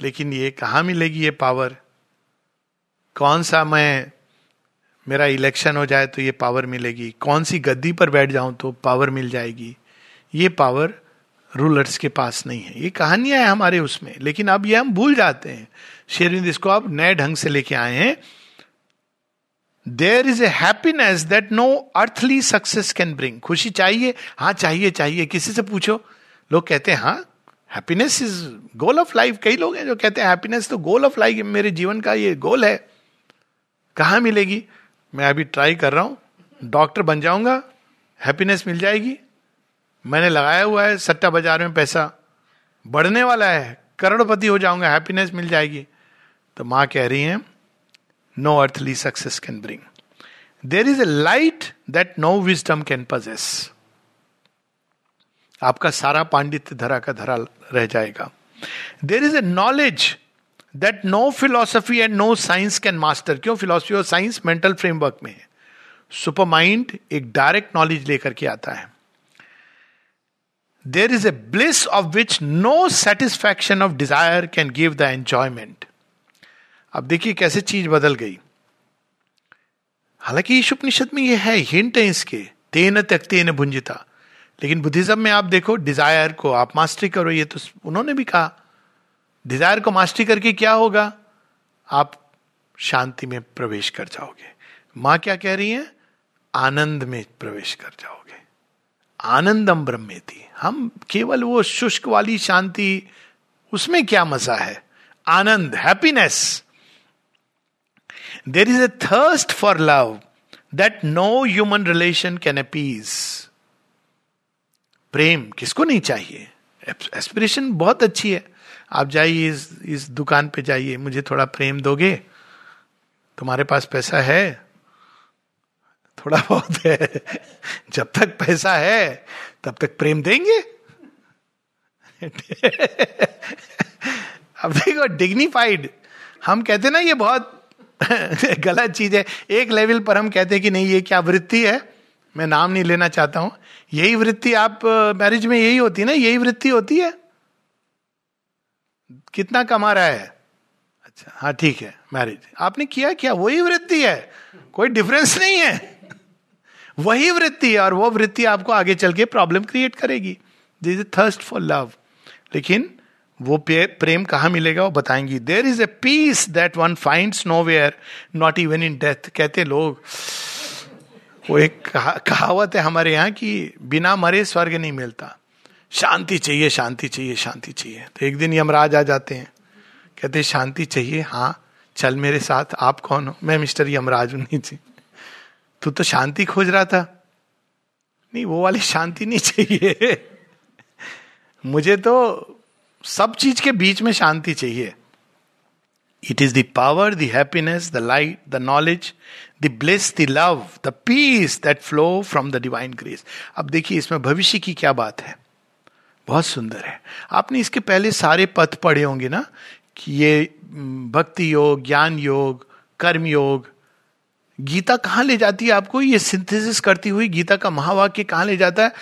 लेकिन ये कहा मिलेगी ये पावर कौन सा मैं, मेरा इलेक्शन हो जाए तो ये पावर मिलेगी। कौन सी गद्दी पर बैठ जाऊँ तो पावर मिल जाएगी? ये पावर रूलर्स के पास नहीं है। ये कहानियाँ है हमारे उसमें, लेकिन अब ये हम भूल जाते हैं। शेरविंद, इसको अब नए ढंग से लेके आए हैं। There is a happiness that no earthly success can bring खुशी चाहिए? हाँ चाहिए चाहिए। किसी से पूछो? लोग कहते हैं हाँ happiness is goal of life कई लोग हैं जो कहते हैं हैप्पीनेस तो गोल ऑफ़ लाइफ मेरे जीवन का ये गोल है। कहाँ मिलेगी? मैं अभी ट्राई कर रहा हूँ। डॉक्टर बन जाऊँगा हैप्पीनेस मिल जाएगी। मैंने लगाया हुआ है, सट्टा बाज़ार में पैसा। बढ़ने वाला है, करोड़पति हो जाऊँगा हैप्पीनेस मिल जाएगी। तो माँ कह रही है no earthly success can bring there is a light that no wisdom can possess आपका सारा पांडित्य धरा का धरा रह जाएगा। There is a knowledge that no philosophy and no science can master क्यों? फिलोसफी और साइंस मेंटल फ्रेमवर्क में है। सुपर माइंड एक डायरेक्ट नॉलेज लेकर के आता है। There is a bliss of which no satisfaction of desire can give the enjoyment अब देखिए कैसे चीज़ बदल गई। हालाँकि ईश उपनिषद में ये है हिंट है इसके। तेन तक तेन भुंजिता। लेकिन बुद्धिज्म में आप देखो डिज़ायर को आप मास्टरी करो, ये तो उन्होंने भी कहा। डिज़ायर को मास्टरी करके क्या होगा? आप शांति में प्रवेश कर जाओगे। माँ क्या कह रही है? आनंद में प्रवेश कर जाओगे। आनंदम थी हम केवल वो शुष्क वाली शांति, उसमें क्या मज़ा है? आनंद happiness there is a thirst for love that no human relation can appease प्रेम किसको नहीं चाहिए? एस्पिरेशन बहुत अच्छी है। आप जाइए इस इस दुकान पे जाइए, मुझे थोड़ा प्रेम दोगे? तुम्हारे पास पैसा है? थोड़ा बहुत है। जब तक पैसा है, तब तक प्रेम देंगे। अब देखो डिग्निफाइड हम कहते ना, ये बहुत गलत चीज़ है। एक लेवल पर हम कहते हैं कि नहीं, ये क्या वृत्ति है? मैं नाम नहीं लेना चाहता हूँ। यही वृत्ति आप मैरिज में यही होती है ना? यही वृत्ति होती है। कितना कमा रहा है? अच्छा हाँ ठीक है मैरिज आपने किया क्या? वही वृत्ति है। कोई डिफरेंस नहीं है। वही वृत्ति और वो वृत्ति आपको आगे चल के प्रॉब्लम क्रिएट करेगी। This is thirst for love लेकिन वो प्रेम कहा मिलेगा वो बताएँगी। There is a peace that one find nowhere not even in death कहते लोग, वो एक कहावत है हमारे यहाँ की बिना मरे स्वर्ग नहीं मिलता। शांति चाहिए शांति चाहिए शांति चाहिए। तो एक दिन यमराज आ जाते हैं। कहते, शांति चाहिए? हाँ चल मेरे साथ। आप कौन हो? मैं मिस्टर यमराज हूँ जी तू तो शांति खोज रहा था। नहीं, वो वाली शांति नहीं चाहिए। मुझे तो सब चीज़ के बीच में शांति चाहिए। It is the power the happiness the light the knowledge the bliss the love the peace that flow from the divine grace अब देखिए, इसमें भविष्य की क्या बात है? बहुत सुंदर है। आपने इसके पहले सारे पथ पढ़े होंगे ना, कि ये भक्ति योग, ज्ञान योग, कर्म योग गीता कहाँ ले जाती है आपको? ये सिंथेसिस करती हुई गीता का महावाक्य कहाँ ले जाता है?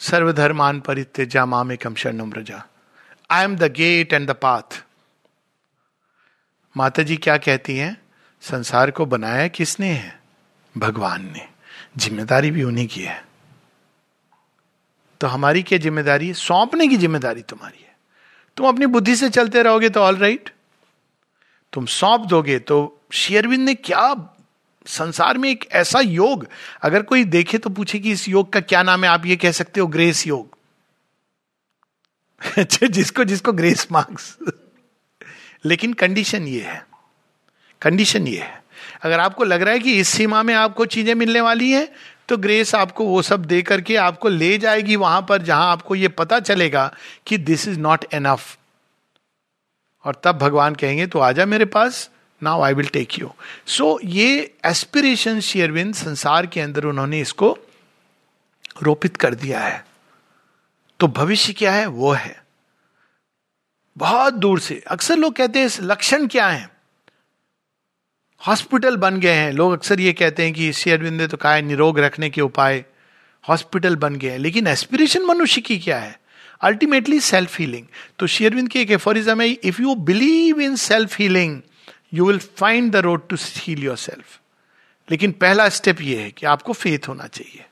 सर्वधर्मान परित्यजा माम शरणम रजा I am the gate and the path माता जी क्या कहती हैं? संसार को बनाया किसने है? भगवान ने। ज़िम्मेदारी भी उन्हीं की है। तो हमारी क्या ज़िम्मेदारी है? सौंपने की ज़िम्मेदारी तुम्हारी है। तुम अपनी बुद्धि से चलते रहोगे तो ऑल राइट तुम सौंप दोगे तो शेयरविंद ने क्या संसार में एक ऐसा योग? अगर कोई देखे तो पूछे कि इस योग का क्या नाम है? आप ये कह सकते हो, ग्रेस योग। जिसको जिसको ग्रेस मार्क्स। लेकिन कंडीशन ये है। कंडीशन ये है। अगर आपको लग रहा है कि इस सीमा में आपको चीज़ें मिलने वाली हैं तो ग्रेस आपको वो सब दे करके आपको ले जाएगी वहाँ पर जहाँ आपको ये पता चलेगा कि दिस इज़ नॉट एनफ और तब भगवान कहेंगे तो आजा मेरे पास now I will take you so ये एस्पिरेशन शेयरविंद संसार के अंदर उन्होंने इसको रोपित कर दिया है। तो भविष्य क्या है? वो है। बहुत दूर से। अक्सर लोग कहते हैं लक्षण क्या है? हॉस्पिटल बन गए हैं। लोग अक्सर ये कहते हैं कि शेयरविंद ने तो कहा है, निरोग रखने के उपाय। हॉस्पिटल बन गए हैं। लेकिन एस्पिरेशन मनुष्य की क्या है? अल्टीमेटली सेल्फ हीलिंग तो शेयरविंद की एक एफोरिज्म है if you believe in self healing you will find the road to heal yourself लेकिन पहला स्टेप ये है कि आपको फेथ होना चाहिए।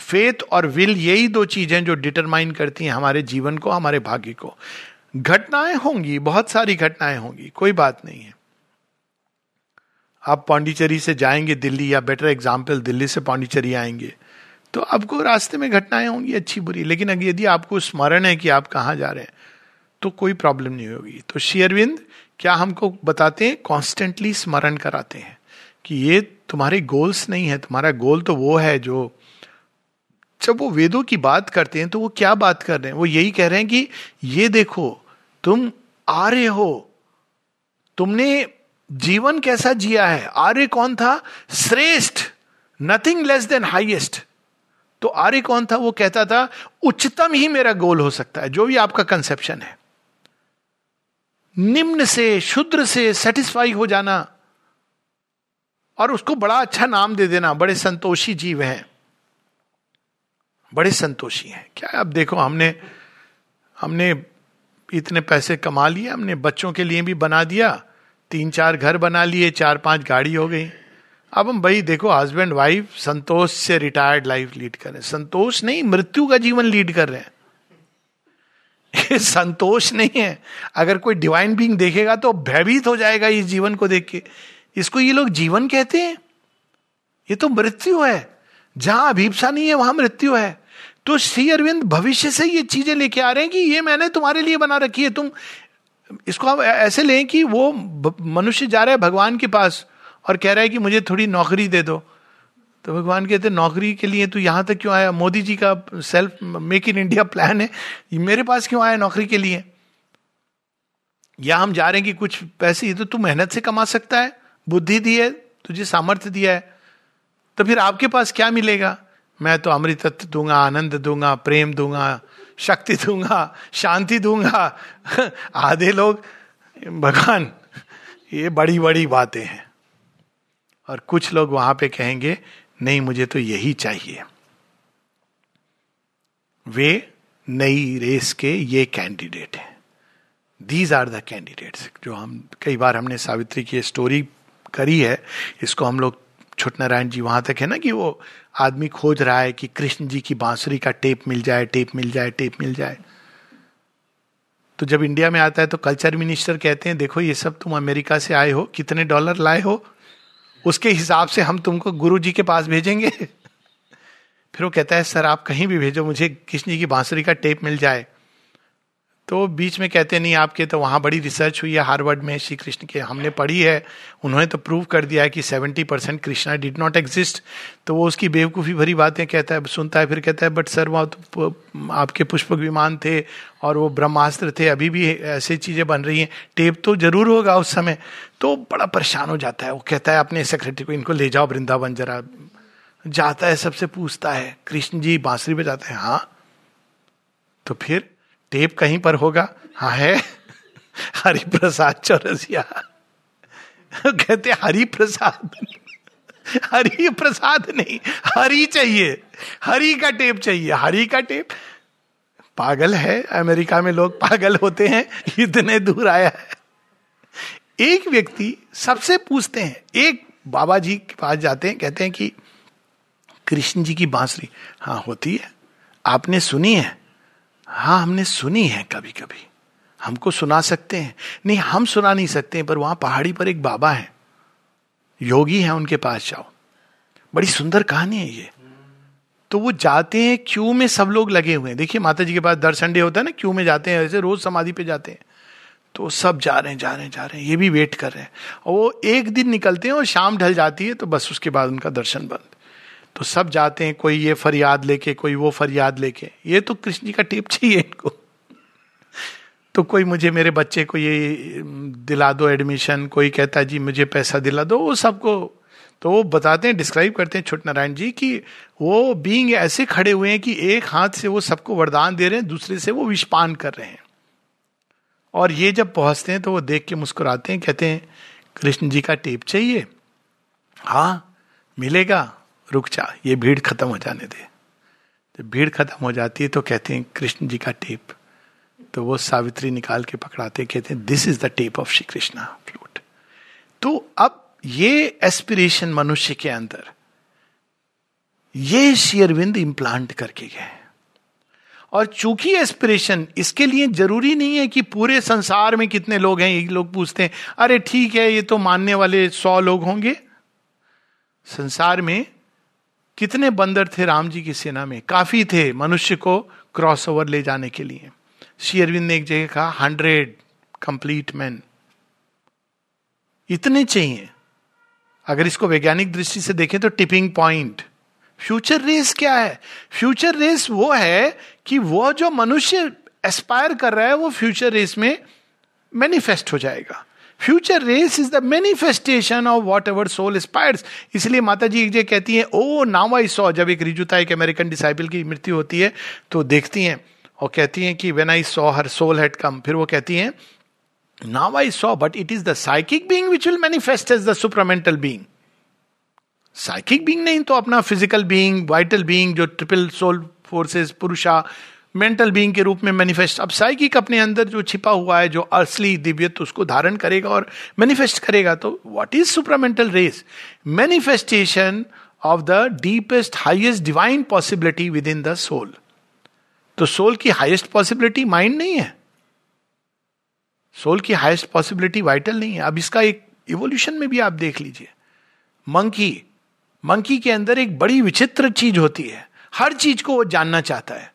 फेथ और विल यही दो चीज़ें जो डिटरमाइन करती हैं हमारे जीवन को, हमारे भाग्य को। घटनाएँ होंगी, बहुत सारी घटनाएँ होंगी, कोई बात नहीं है। आप पांडिचेरी से जाएँगे दिल्ली, या बेटर एग्ज़ाम्पल दिल्ली से पांडिचेरी आएँगे तो आपको रास्ते में घटनाएँ होंगी अच्छी बुरी। लेकिन यदि आपको स्मरण है कि आप कहाँ जा रहे हैं तो कोई प्रॉब्लम नहीं होगी। तो शेयरविंद क्या हमको बताते हैं? कॉन्स्टेंटली स्मरण कराते हैं कि ये तुम्हारे गोल्स नहीं है, तुम्हारा गोल तो वो है जो जब वो वेदों की बात करते हैं तो वो क्या बात कर रहे हैं? वो यही कह रहे हैं कि ये देखो, तुम आर्य हो। तुमने जीवन कैसा जिया है? आर्य कौन था? श्रेष्ठ नथिंग लेस देन हाइएस्ट तो आर्य कौन था? वो कहता था, उच्चतम ही मेरा गोल हो सकता है, जो भी आपका कंसेप्शन है। निम्न से, शुद्र से सेटिस्फाई हो जाना और उसको बड़ा अच्छा नाम दे देना। बड़े संतोषी जीव हैं। बड़े संतोषी हैं। क्या अब देखो, हमने हमने इतने पैसे कमा लिए, हमने बच्चों के लिए भी बना दिया। तीन चार घर बना लिए, चार पाँच गाड़ी हो गई। अब हम भाई, देखो हस्बैंड वाइफ संतोष से रिटायर्ड लाइफ लीड कर रहे हैं। संतोष नहीं, मृत्यु का जीवन लीड कर रहे हैं। ये संतोष नहीं है। अगर कोई डिवाइन बींग देखेगा तो भयभीत हो जाएगा इस जीवन को देख के। इसको ये लोग जीवन कहते हैं। ये तो मृत्यु है। जहाँ अभीपसा नहीं है, वहाँ मृत्यु है। तो श्री अरविंद भविष्य से ये चीज़ें लेके आ रहे हैं कि ये मैंने तुम्हारे लिए बना रखी है। तुम इसको आप ऐसे लें कि वो मनुष्य जा रहा है भगवान के पास और कह रहा है कि मुझे थोड़ी नौकरी दे दो। तो भगवान कहते, नौकरी के लिए तू यहाँ तक क्यों आया? मोदी जी का self make in India plan है। मेरे पास क्यों आया नौकरी के लिए? या हम जा रहे हैं कि कुछ पैसे, ये तो तू मेहनत से कमा सकता है, बुद्धि दी है, तुझे सामर्थ्य दिया है। तो फिर आपके पास क्या मिलेगा? मैं तो अमृतत्व दूँगा, आनंद दूँगा, प्रेम दूँगा, शक्ति दूँगा, शांति दूँगा। आधे लोग, भगवान, ये बड़ी बड़ी बातें हैं। और कुछ लोग वहाँ पे कहेंगे नहीं, मुझे तो यही चाहिए। वे नई रेस के ये कैंडिडेट हैं। दीज आर द कैंडिडेट्स जो हम, कई बार हमने सावित्री की स्टोरी करी है, इसको हम लोग छोट नारायण जी वहाँ तक है ना कि वो आदमी खोज रहा है कि कृष्ण जी की बांसुरी का टेप मिल जाए टेप मिल जाए टेप मिल जाए। तो जब इंडिया में आता है तो कल्चर मिनिस्टर कहते हैं, देखो ये सब तुम अमेरिका से आए हो, कितने डॉलर लाए हो? उसके हिसाब से हम तुमको गुरु जी के पास भेजेंगे। फिर वो कहता है, सर, आप कहीं भी भेजो, मुझे कृष्ण जी की बांसुरी का टेप मिल जाए। तो बीच में कहते, नहीं, आपके तो वहाँ बड़ी रिसर्च हुई है हार्वर्ड में श्री कृष्ण के हमने पढ़ी है। उन्होंने तो प्रूव कर दिया है कि seventy percent Krishna did not exist तो वो उसकी बेवकूफ़ी भरी बातें कहता है, सुनता है, फिर कहता है बट सर वहाँ तो आपके पुष्पक विमान थे और वो ब्रह्मास्त्र थे, अभी भी ऐसी चीज़ें बन रही हैं। टेप तो ज़रूर होगा उस समय। तो बड़ा परेशान हो जाता है। वो कहता है, अपने सेक्रेटरी को, इनको ले जाओ वृंदावन जरा। जाता है, सबसे पूछता है, कृष्ण जी, बांसुरी बजाते हैं? हाँ। तो फिर टेप कहीं पर होगा? हाँ है। हरि प्रसाद चौरसिया। कहते हरि प्रसाद हरि प्रसाद नहीं। हरी चाहिए। हरी का टेप चाहिए। हरी का टेप? पागल है। अमेरिका में लोग पागल होते हैं। इतने दूर आया है। एक व्यक्ति सबसे पूछते हैं। एक बाबा जी के पास जाते हैं। कहते हैं कि, कृष्ण जी की बांसुरी। हाँ होती है। आपने सुनी है? हाँ हमने सुनी है कभी कभी हमको सुना सकते हैं। नहीं, हम सुना नहीं सकते, पर वहाँ पहाड़ी पर एक बाबा है। योगी है उनके पास जाओ। बड़ी सुंदर कहानी है ये। तो वो जाते हैं, क्यू में सब लोग लगे हुए हैं। देखिए, माता जी के पास दर संडे होता है ना, क्यू में जाते हैं, ऐसे रोज समाधि पे जाते हैं। तो सब जा रहे हैं, जा रहे हैं, जा रहे हैं। ये भी वेट कर रहे हैं। और वो एक दिन निकलते हैं और शाम ढल जाती है तो बस उसके बाद उनका दर्शन बंद। तो सब जाते हैं, कोई ये फरियाद लेके, कोई वो फरियाद लेके। ये तो कृष्ण जी का टिप चाहिए इनको। तो कोई मुझे, मेरे बच्चे को ये दिला दो एडमिशन कोई कहता है, जी, मुझे पैसा दिला दो। वो सबको तो वो बताते हैं डिस्क्राइब करते हैं छोट नारायण जी कि वो बींग ऐसे खड़े हुए हैं कि एक हाथ से वो सबको वरदान दे रहे हैं, दूसरे से वो विषपान कर रहे हैं। और ये जब पहुँचते हैं तो वो देख के मुस्कुराते हैं, कहते हैं, कृष्ण जी का टेप चाहिए? हाँ मिलेगा। रुक जा, ये भीड़ खत्म हो जाने दे। जब भीड़ खत्म हो जाती है तो कहते हैं, कृष्ण जी का टेप। तो वो सावित्री निकाल के पकड़ाते कहते हैं this is the tape of Shri Krishna flute तो अब ये एस्पिरेशन मनुष्य के अंदर, ये शेयरविंद इम्प्लांट करके गए और चूँकि एस्पिरेशन इसके लिए ज़रूरी नहीं है कि पूरे संसार में कितने लोग हैं ये लोग पूछते हैं, अरे ठीक है, ये तो मानने वाले सौ लोग होंगे। संसार में कितने बंदर थे राम जी की सेना में? काफ़ी थे मनुष्य को क्रॉस ओवर ले जाने के लिए। श्री अरविंद ने एक जगह कहा, हंड्रेड कंप्लीट मैन इतने चाहिए। अगर इसको वैज्ञानिक दृष्टि से देखें तो टिपिंग पॉइंट। फ्यूचर रेस क्या है? फ्यूचर रेस वो है कि वो जो मनुष्य एस्पायर कर रहा है, वो फ्यूचर रेस में मैनिफेस्ट हो जाएगा। Future race is the manifestation of whatever soul aspires इसलिए माता जी एक जगह कहती है, ओ नाउ आई सॉ। जब एक रिजुता एक अमेरिकन डिसाइपल की मृत्यु होती है तो देखती हैं और कहती हैं कि when I saw her soul had come फिर वो कहती हैं now I saw but it is the psychic being which will manifest as the supermental being psychic being नहीं तो अपना फ़िज़िकल बींग वाइटल बींग जो triple soul forces Purusha mental being के रूप में मैनिफेस्ट अब साइकिक अपने अंदर जो छिपा हुआ है, जो असली दिव्यत्व, उसको धारण करेगा और मैनिफेस्ट करेगा तो what is supramental race manifestation of the deepest highest divine possibility within the soul तो सोल की हाइएस्ट पॉसिबिलिटी माइंड नहीं है। सोल की हाइएस्ट पॉसिबिलिटी वाइटल नहीं है। अब इसका एक इवोल्यूशन में भी आप देख लीजिए। मंकी मंकी के अंदर एक बड़ी विचित्र चीज़ होती है। हर चीज़ को वो जानना चाहता है।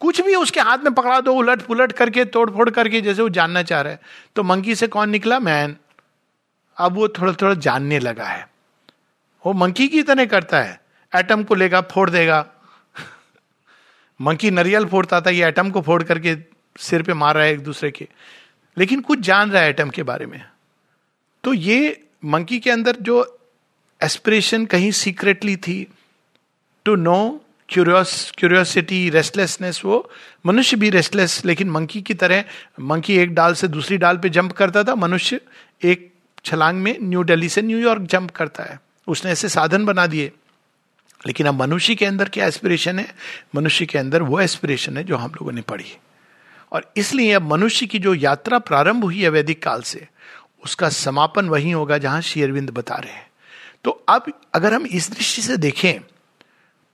कुछ भी उसके हाथ में पकड़ा दो, उलट पुलट करके तोड़ फोड़ करके, जैसे वो जानना चाह रहा है। तो मंकी से कौन निकला? मैन। अब वो थोड़ा थोड़ा जानने लगा है। वो मंकी की तरह करता है। एटम को लेगा, फोड़ देगा। मंकी नरियल फोड़ता था, ये एटम को फोड़ करके सिर पे मार रहा है एक दूसरे के। लेकिन कुछ जान रहा है एटम के बारे में। तो ये मंकी के अंदर जो एस्पिरेशन कहीं सीक्रेटली थी to know curious curiosity restlessness वो मनुष्य भी रेस्टलेस लेकिन मंकी की तरह मंकी एक डाल से दूसरी डाल पे जंप करता था, मनुष्य एक छलांग में न्यू दिल्ली से न्यूयॉर्क जंप करता है। उसने ऐसे साधन बना दिए। लेकिन अब मनुष्य के अंदर क्या एस्पिरेशन है? मनुष्य के अंदर वो एस्पिरेशन है जो हम लोगों ने पढ़ी। और इसलिए अब मनुष्य की जो यात्रा प्रारंभ हुई है वैदिक काल से, उसका समापन वही होगा जहाँ शेयरविंद बता रहे हैं। तो अब अगर हम इस दृष्टि से देखें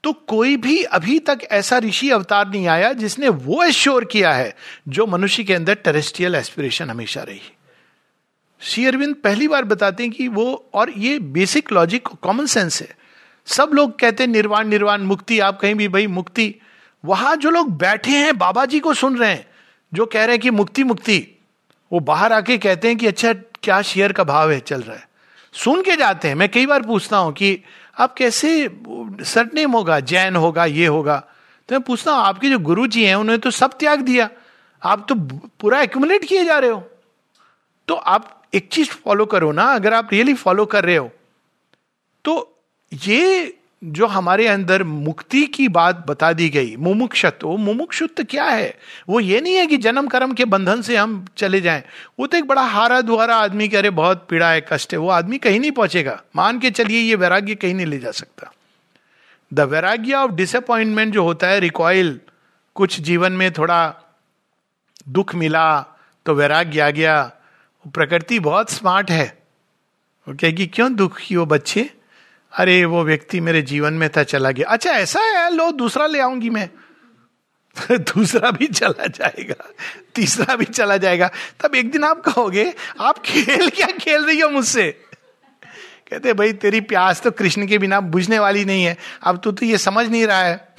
तो कोई भी अभी तक ऐसा ऋषि अवतार नहीं आया जिसने वो एश्योर किया है जो मनुष्य के अंदर टेरेस्ट्रियल एस्पिरेशन हमेशा रही। श्री अरविंद पहली बार बताते हैं कि वो, और ये बेसिक लॉजिक कॉमन सेंस है। सब लोग कहते हैं, निर्वाण निर्वाण, मुक्ति, आप कहीं भी, भाई, मुक्ति। वहाँ जो लोग बैठे हैं, बाबा जी को सुन रहे हैं, जो कह रहे हैं कि मुक्ति मुक्ति, वो बाहर आके कहते हैं कि अच्छा क्या शेयर का भाव है, चल रहा है? सुन के जाते हैं। मैं कई बार पूछता हूँ कि आप कैसे सरनेम होगा, जैन होगा, ये होगा? तो मैं पूछता हूँ, आपके जो गुरु जी हैं, उन्होंने तो सब त्याग दिया। आप तो पूरा एक्यूमुलेट किए जा रहे हो। तो आप एक चीज़ फॉलो करो ना, अगर आप रियली फॉलो कर रहे हो तो ये जो हमारे अंदर मुक्ति की बात बता दी गई मुमुक्षत्व मुमुक्षुत्व क्या है? वो ये नहीं है कि जन्म कर्म के बंधन से हम चले जाएँ। वो तो एक बड़ा हारा दुहारा आदमी कह रहे बहुत पीड़ा है, कष्ट है, वो आदमी कहीं नहीं पहुंचेगा। मान के चलिए, ये वैराग्य कहीं नहीं ले जा सकता। द वैराग्य ऑफ़ डिसअपॉइंटमेंट जो होता है रिकॉयल कुछ जीवन में थोड़ा दुख मिला तो वैराग्य आ गया। प्रकृति बहुत स्मार्ट है। वो कहेगी, क्यों दुख? की वो बच्चे अरे, वो व्यक्ति मेरे जीवन में था, चला गया। अच्छा ऐसा है, लो, दूसरा ले आऊँगी मैं। दूसरा भी चला जाएगा, तीसरा भी चला जाएगा। तब एक दिन आप कहोगे, आप खेल, क्या खेल रही हो मुझसे? कहते, भाई, तेरी प्यास तो कृष्ण के बिना बुझने वाली नहीं है। अब तू तो ये समझ नहीं रहा है।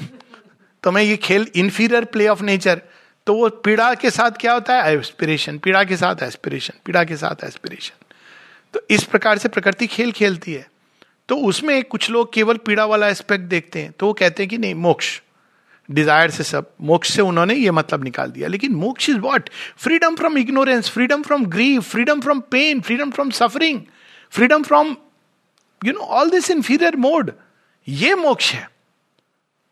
तो मैं ये खेल इंफीरियर प्ले ऑफ़ नेचर तो वो पीड़ा के साथ क्या होता है? एस्पिरेशन पीड़ा के साथ एस्पिरेशन पीड़ा के साथ एस्पिरेशन तो इस प्रकार से प्रकृति खेल खेलती है। तो उसमें कुछ लोग केवल पीड़ा वाला एस्पेक्ट देखते हैं। तो वो कहते हैं कि नहीं, मोक्ष। डिज़ायर से सब, मोक्ष से उन्होंने ये मतलब निकाल दिया। लेकिन moksha is what freedom from ignorance freedom from grief freedom from pain freedom from suffering freedom from you know all this inferior mode ये मोक्ष है।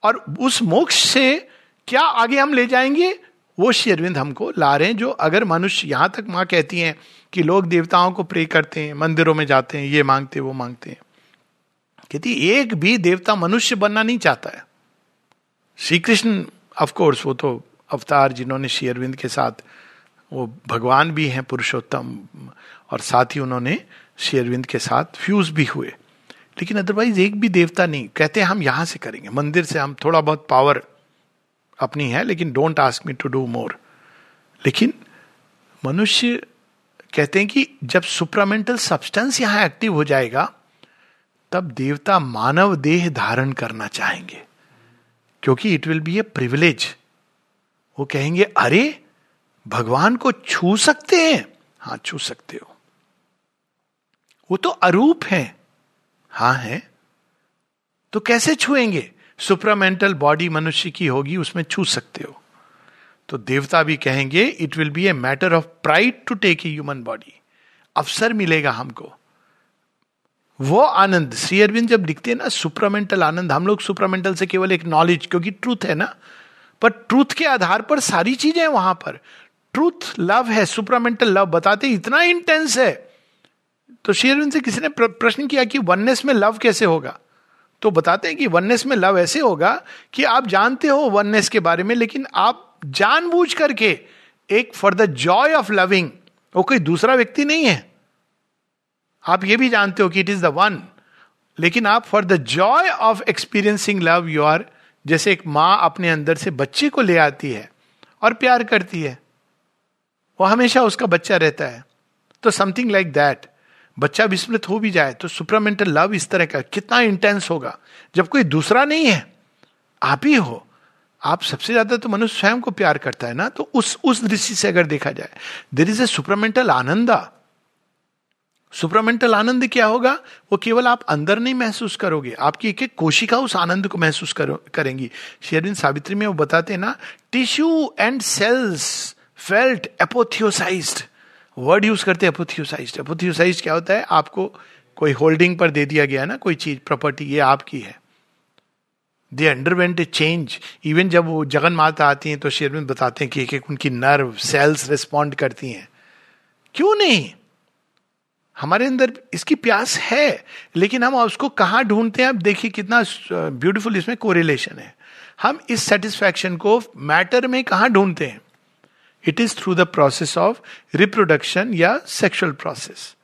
और उस मोक्ष से क्या आगे हम ले जाएँगे? वो शेरविंद हमको ला रहे हैं, जो अगर मनुष्य यहाँ तक माँ कहती हैं कि लोग देवताओं को प्रे करते हैं, मंदिरों में जाते हैं, ये मांगते हैं, वो मांगते हैं। कहती एक भी देवता मनुष्य बनना नहीं चाहता है। श्री कृष्ण ऑफकोर्स वो तो अवतार जिन्होंने श्री शेयरविंद के साथ, वो भगवान भी हैं, पुरुषोत्तम, और साथ ही उन्होंने शेयरविंद के साथ फ्यूज भी हुए। लेकिन अदरवाइज़ एक भी देवता नहीं। कहते हम यहाँ से करेंगे। मंदिर से हम थोड़ा बहुत पावर अपनी है, लेकिन don't ask me to do more लेकिन मनुष्य कहते हैं कि जब सुप्रामेंटल सब्सटेंस यहाँ एक्टिव हो जाएगा तब देवता मानव देह धारण करना चाहेंगे। क्योंकि it will be a privilege वो कहेंगे, अरे, भगवान को छू सकते हैं। हाँ छू सकते हो। वो तो अरूप है। हाँ है। तो कैसे छुएँगे? सुप्रामेंटल बॉडी मनुष्य की होगी, उसमें छू सकते हो। तो देवता भी कहेंगे it will be a matter of pride to take a human body अवसर मिलेगा हमको। वो आनंद श्री अरविंद जब लिखते हैं ना सुप्रामेंटल आनंद, हम लोग सुप्रामेंटल से केवल एक नॉलेज क्योंकि ट्रूथ है ना। पर ट्रूथ के आधार पर सारी चीज़ें वहाँ पर। ट्रूथ लव है सुप्रामेंटल लव बताते इतना इंटेंस है। तो शेरविंद से किसी ने प्रश्न किया कि वननेस में लव कैसे होगा? तो बताते हैं कि वननेस में लव ऐसे होगा कि आप जानते हो वननेस के बारे में, लेकिन आप जानबूझ करके एक for the joy of loving वो कोई दूसरा व्यक्ति नहीं है। आप ये भी जानते हो कि इट इज़ द वन लेकिन आप for the joy of experiencing love you are जैसे एक माँ अपने अंदर से बच्चे को ले आती है और प्यार करती है, वो हमेशा उसका बच्चा रहता है। तो समथिंग लाइक दैट बच्चा विस्मृत हो भी जाए तो सुपरामेंटल लव इस तरह का कितना इंटेंस होगा। जब कोई दूसरा नहीं है, आप ही हो। आप सबसे ज़्यादा तो मनुष्य स्वयं को प्यार करता है ना तो उस उस दृष्टि से अगर देखा जाए there is a supramental ananda. Supramental आनंद क्या होगा? वो केवल आप अंदर नहीं महसूस करोगे। आपकी एक एक कोशिका उस आनंद को महसूस करो, करेंगी। शेरविन सावित्री में वो बताते हैं ना tissue and cells felt apotheosized word use करते हैं एपोथियोसाइज्ड क्या होता है? आपको कोई होल्डिंग पर दे दिया गया ना, कोई चीज़ प्रॉपर्टी ये आपकी है। They underwent a change even जब वो जगन माता आती हैं तो शेरविन बताते हैं कि एक एक उनकी नर्व सेल्स रिस्पॉन्ड करती हैं। क्यों नहीं? हमारे अंदर इसकी प्यास है, लेकिन हम उसको कहाँ ढूंढते हैं? आप देखिए कितना ब्यूटीफुल इसमें कोरिलेशन है। हम इस सेटिस्फैक्शन को मैटर में कहा ढूंढते हैं? It is through the process of reproduction या सेक्सुअल प्रोसेस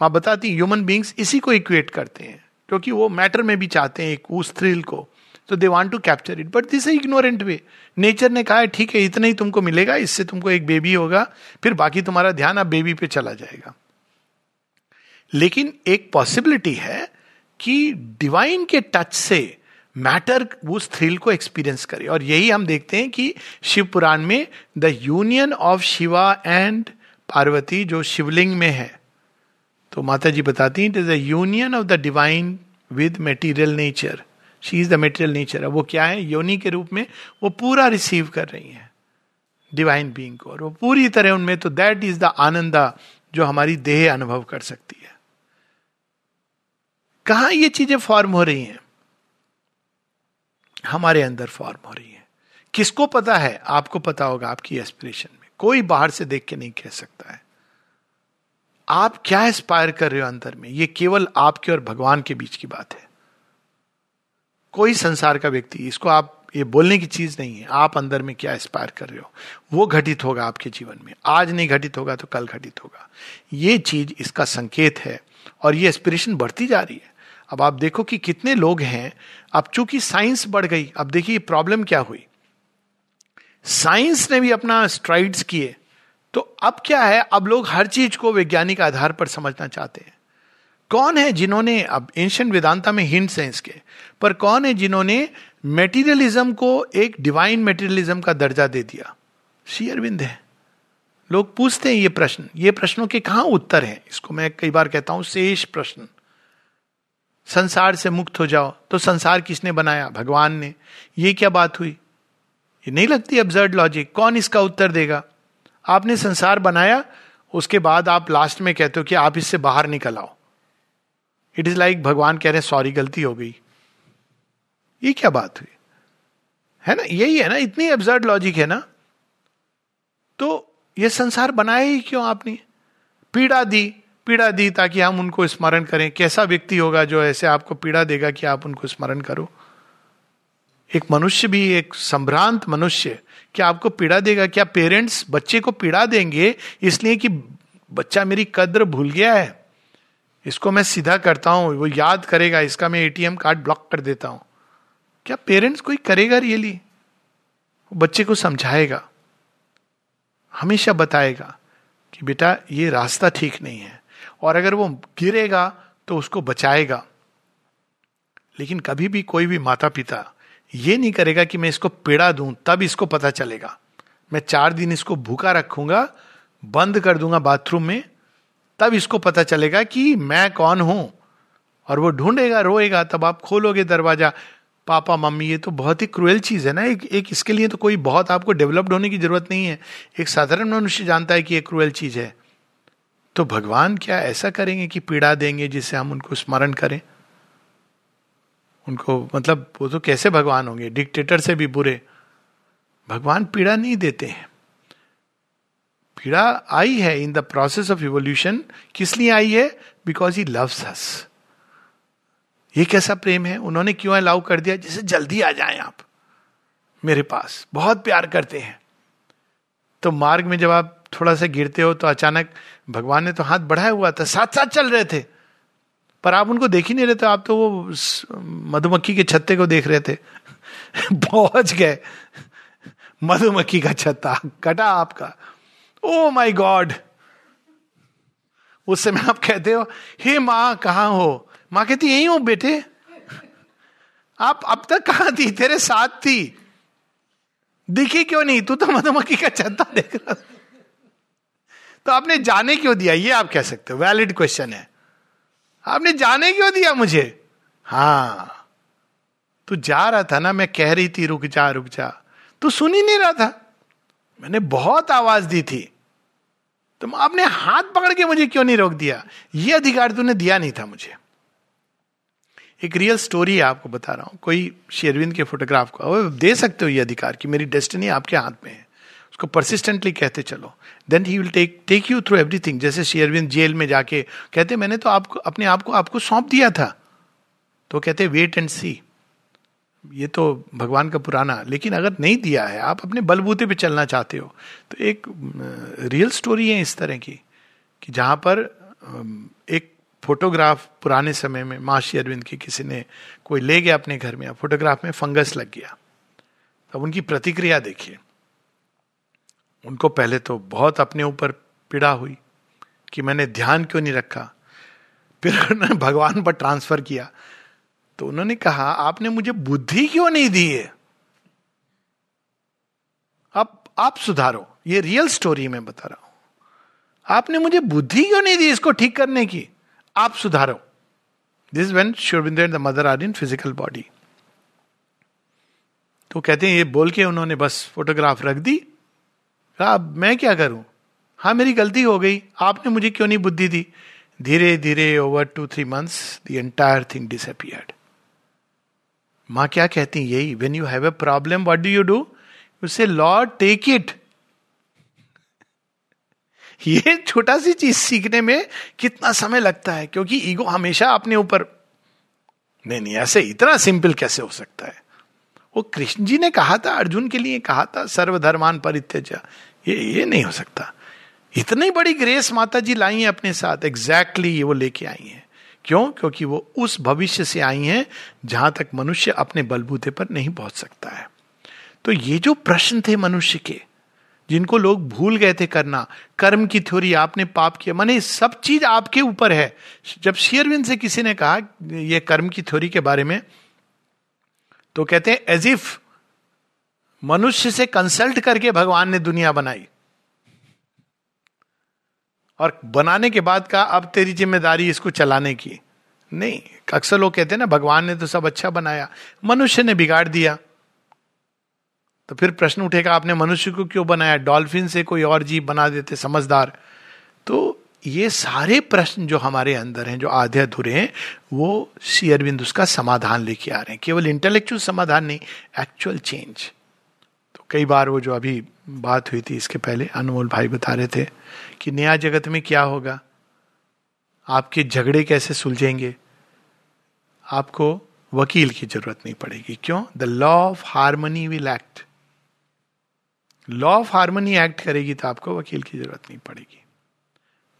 माँ बताती ह्यूमन बींग्स इसी को इक्वेट करते हैं, क्योंकि वो मैटर में भी चाहते हैं एक, उस थ्रिल को। तो they want to capture it but this ignorant way nature ने कहा है, ठीक है, इतना ही तुमको मिलेगा, इससे तुमको एक बेबी होगा, फिर बाकी तुम्हारा ध्यान अब बेबी पे चला जाएगा। लेकिन एक पॉसिबिलिटी है कि डिवाइन के टच से मैटर उस थ्रिल को एक्सपीरियंस करे। और यही हम देखते हैं कि शिव पुराण में the union of Shiva and Parvati जो शिवलिंग में है। तो माता जी बताती हैं it is the union of the divine with material nature she is the material nature वो क्या है? योनि के रूप में वो पूरा रिसीव कर रही है डिवाइन बींग को। और वो पूरी तरह उनमें तो दैट इज़ द आनंदा जो हमारी देह अनुभव कर सकती। कहा ये चीज़ें फॉर्म हो रही हैं? हमारे अंदर फॉर्म हो रही है। किसको पता है? आपको पता होगा आपकी एस्पिरेशन में। कोई बाहर से देख के नहीं कह सकता है। आप क्या एस्पायर कर रहे हो अंदर में? ये केवल आपके और भगवान के बीच की बात है। कोई संसार का व्यक्ति, इसको आप, ये बोलने की चीज़ नहीं है। आप अंदर में क्या एस्पायर कर रहे हो? वो घटित होगा आपके जीवन में। आज नहीं घटित होगा तो कल घटित होगा। ये चीज़ इसका संकेत है और ये एस्पिरेशन बढ़ती जा रही है। अब आप देखो कि कितने लोग हैं। अब चूँकि साइंस बढ़ गई, अब देखिए प्रॉब्लम क्या हुई। साइंस ने भी अपना स्ट्राइड्स किए। तो अब क्या है? अब लोग हर चीज़ को वैज्ञानिक आधार पर समझना चाहते हैं। कौन है जिन्होंने, अब एंशियंट वेदांता में हिंट्स हैं इसके, पर कौन है जिन्होंने मेटीरियलिज्म को एक डिवाइन मेटीरियलिज्म का दर्जा दे दिया? श्री अरविंद है। लोग पूछते हैं ये प्रश्न। ये प्रश्नों के कहा उत्तर हैं? इसको मैं कई बार कहता हूँ, शेष प्रश्न। संसार से मुक्त हो जाओ। तो संसार किसने बनाया? भगवान ने। ये क्या बात हुई? ये नहीं लगती अब्जर्ड लॉजिक कौन इसका उत्तर देगा? आपने संसार बनाया, उसके बाद आप लास्ट में कहते हो कि आप इससे बाहर निकल आओ। इट इज़ लाइक भगवान कह रहे हैं सॉरी गलती हो गई। ये क्या बात हुई? है ना? यही है ना? इतनी एब्जर्ड लॉजिक है ना? तो ये संसार बनाया ही क्यों आपने? पीड़ा दी। पीड़ा दी ताकि हम उनको स्मरण करें। कैसा व्यक्ति होगा जो ऐसे आपको पीड़ा देगा कि आप उनको स्मरण करो? एक मनुष्य भी, एक संभ्रांत मनुष्य, क्या आपको पीड़ा देगा? क्या पेरेंट्स बच्चे को पीड़ा देंगे इसलिए कि बच्चा मेरी कद्र भूल गया है? इसको मैं सीधा करता हूँ, वो याद करेगा, इसका मैं एटीएम कार्ड ब्लॉक कर देता हूँ। क्या पेरेंट्स कोई करेगा रियली? बच्चे को समझाएगा, हमेशा बताएगा कि बेटा, ये रास्ता ठीक नहीं है। और अगर वो गिरेगा तो उसको बचाएगा। लेकिन कभी भी कोई भी माता पिता ये नहीं करेगा कि मैं इसको पीड़ा दूँ, तब इसको पता चलेगा। मैं चार दिन इसको भूखा रखूँगा, बंद कर दूँगा बाथरूम में, तब इसको पता चलेगा कि मैं कौन हूँ। और वो ढूंढेगा, रोएगा, तब आप खोलोगे दरवाज़ा। पापा, मम्मी, ये तो बहुत ही क्रूएल चीज़ है ना, एक एक इसके लिए तो कोई बहुत आपको डेवलप्ड होने की ज़रूरत नहीं है। एक साधारण मनुष्य जानता है कि ये क्रूएल चीज़ है। तो भगवान क्या ऐसा करेंगे कि पीड़ा देंगे जिससे हम उनको स्मरण करें? उनको मतलब वो तो कैसे भगवान होंगे? डिक्टेटर से भी बुरे। भगवान पीड़ा नहीं देते हैं। पीड़ा आई है in the process of evolution किस लिए आई है? बिकॉज़ ही लव्स हस ये कैसा प्रेम है? उन्होंने क्यों अलाउ कर दिया? जैसे जल्दी आ जाए आप मेरे पास। बहुत प्यार करते हैं। तो मार्ग में जब आप थोड़ा सा गिरते हो तो अचानक भगवान ने तो हाथ बढ़ाया हुआ था साथ साथ चल रहे थे। पर आप उनको देख ही नहीं रहे थे, आप तो वो मधुमक्खी के छत्ते को देख रहे थे। पहुँच गए। मधुमक्खी का छत्ता, कटा आपका। ओ माई गॉड उस समय आप कहते हो, हे माँ, कहाँ हो? माँ कहती, यही हूँ बेटे। आप अब तक कहा थी? तेरे साथ थी। दिखी क्यों नहीं? तू तो मधुमक्खी का छत्ता देख रहा तो आपने जाने क्यों दिया? ये आप कह सकते हो। वैलिड क्वेश्चन है। आपने जाने क्यों दिया मुझे? हाँ। तू जा रहा था ना, मैं कह रही थी, रुक जा रुक जा। तू सुन ही नहीं रहा था। मैंने बहुत आवाज़ दी थी। तुम आपने हाथ पकड़ के मुझे क्यों नहीं रोक दिया? ये अधिकार तूने दिया नहीं था मुझे। एक रियल स्टोरी है, आपको बता रहा हूँ। कोई शेरविंद के फोटोग्राफ को दे सकते हो ये अधिकार कि मेरी डेस्टिनी आपके हाथ में है। उसको परसिस्टेंटली कहते चलो। Then he will take take you through everything जैसे शेयरविंद जेल में जाके कहते, मैंने तो आपको, अपने आप को, आपको सौंप दिया था। तो कहते वेट एंड सी ये तो भगवान का पुराना, लेकिन अगर नहीं दिया है, आप अपने बलबूते पे चलना चाहते हो तो एक रियल स्टोरी है इस तरह की, कि जहाँ पर एक फोटोग्राफ पुराने समय में माशी अरविंद की किसी ने कोई ले गया अपने घर में फोटोग्राफ में फंगस लग गया। तब उनकी प्रतिक्रिया देखिए। उनको पहले तो बहुत अपने ऊपर पीड़ा हुई कि मैंने ध्यान क्यों नहीं रखा? फिर उन्होंने भगवान पर ट्रांसफ़र किया। तो उन्होंने कहा, आपने मुझे बुद्धि क्यों नहीं दी है? अब आप सुधारो। ये रियल स्टोरी में बता रहा हूँ। आपने मुझे बुद्धि क्यों नहीं दी इसको ठीक करने की? आप सुधारो। This when Sri Aurobindo the mother are in physical body तो कहते हैं, ये बोल के उन्होंने बस फोटोग्राफ रख दी। अब मैं क्या करूँ? हाँ मेरी गलती हो गई। आपने मुझे क्यों नहीं बुद्धि दी? धीरे धीरे over two three months the entire thing disappeared माँ क्या कहती यही? When you have a problem what do you do you say lord take it ये छोटा सी चीज़ सीखने में कितना समय लगता है, क्योंकि ईगो हमेशा अपने ऊपर। नहीं नहीं, ऐसे इतना सिंपल कैसे हो सकता है? वो कृष्ण जी ने कहा था, अर्जुन के लिए कहा था, सर्वधर्मान परित्यजा ये ये नहीं हो सकता। इतनी बड़ी ग्रेस माता जी लाई हैं अपने साथ। एग्जैक्टली exactly ये वो लेके आई हैं। क्यों? क्योंकि वो उस भविष्य से आई हैं जहाँ तक मनुष्य अपने बलबूते पर नहीं पहुँच सकता है। तो ये जो प्रश्न थे मनुष्य के, जिनको लोग भूल गए थे करना, कर्म की थ्योरी आपने पाप किया, माने सब चीज़ आपके ऊपर है। जब शेयरविंद से किसी ने कहा, ये कर्म की थ्योरी के बारे में तो कहते हैं एज इफ़ मनुष्य से कंसल्ट करके भगवान ने दुनिया बनाई। और बनाने के बाद कहा, अब तेरी ज़िम्मेदारी इसको चलाने की। नहीं, अक्सर लोग कहते हैं ना, भगवान ने तो सब अच्छा बनाया, मनुष्य ने बिगाड़ दिया। तो फिर प्रश्न उठेगा, आपने मनुष्य को क्यों बनाया? डॉल्फिन से कोई और जीव बना देते, समझदार। तो ये सारे प्रश्न जो हमारे अंदर हैं, जो आधे अधूरे हैं, वो सी अरविंद उसका समाधान लेके आ रहे हैं। केवल इंटेलेक्चुअल समाधान नहीं एक्चुअल चेंज कई बार वो जो अभी बात हुई थी, इसके पहले अनमोल भाई बता रहे थे कि नया जगत में क्या होगा? आपके झगड़े कैसे सुलझेंगे? आपको वकील की ज़रूरत नहीं पड़ेगी। क्यों? The law of harmony will act law of harmony act करेगी तो आपको वकील की ज़रूरत नहीं पड़ेगी।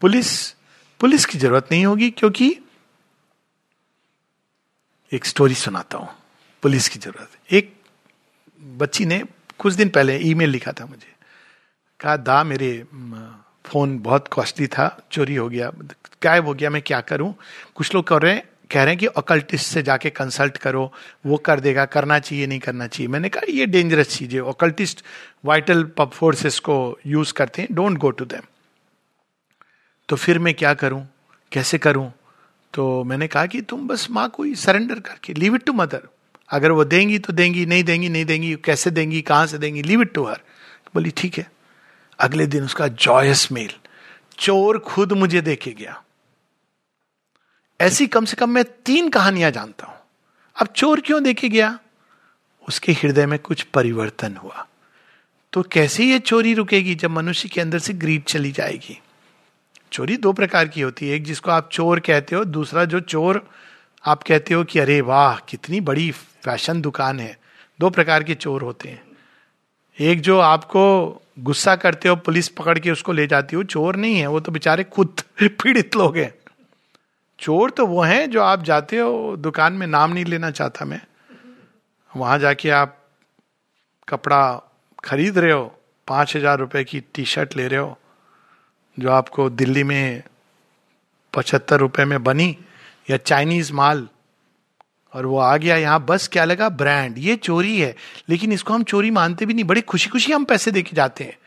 पुलिस पुलिस की ज़रूरत नहीं होगी क्योंकि एक स्टोरी सुनाता हूँ। पुलिस की ज़रूरत एक बच्ची ने कुछ दिन पहले ईमेल लिखा था मुझे। कहा, दा, मेरे फ़ोन बहुत कॉस्टली था, चोरी हो गया, गायब हो गया, मैं क्या करूँ? कुछ लोग कर रहे हैं, कह रहे हैं कि ओकल्टिस्ट से जाके कंसल्ट करो, वो कर देगा, करना चाहिए, नहीं करना चाहिए। मैंने कहा, ये डेंजरस चीज़ है ओकल्टिस्ट वाइटल फोर्सेस को यूज़ करते हैं डोंट गो टू देम तो फिर मैं क्या करूँ? कैसे करूँ? तो मैंने कहा कि तुम बस माँ को ही सरेंडर करके लीव इट टू मदर अगर वो देंगी तो देंगी, नहीं देंगी नहीं देंगी, कैसे देंगी, कहाँ से देंगी लीव इट टू हर बोली, ठीक है, अगले दिन उसका जॉयस मेल चोर खुद मुझे देखे गया। ऐसी कम से कम मैं तीन कहानियाँ जानता हूँ। अब चोर क्यों देखे गया? उसके हृदय में कुछ परिवर्तन हुआ। तो कैसे ये चोरी रुकेगी जब मनुष्य के अंदर से ग्रीड चली जाएगी? चोरी दो प्रकार की होती है। एक जिसको आप चोर कहते हो, दूसरा जो चोर आप कहते हो कि, अरे वाह, कितनी बड़ी फ़ैशन दुकान है। दो प्रकार के चोर होते हैं। एक जो आपको गुस्सा करते हो, पुलिस पकड़ के उसको ले जाती हो, चोर नहीं है, वो तो बेचारे खुद पीड़ित लोग हैं। चोर तो वो हैं जो आप जाते हो, दुकान में नाम नहीं लेना चाहता मैं। वहाँ जाके आप कपड़ा खरीद रहे हो, पाँच हज़ार रुपए की टी शर्ट ले रहे हो, जो आपको दिल्ली में पचहत्तर रुपए में बनी, या चाइनीज़ माल और वो आ गया यहाँ, बस क्या लगा? ब्रांड। ये चोरी है। लेकिन इसको हम चोरी मानते भी नहीं। बड़ी खुशी खुशी हम पैसे देके जाते हैं।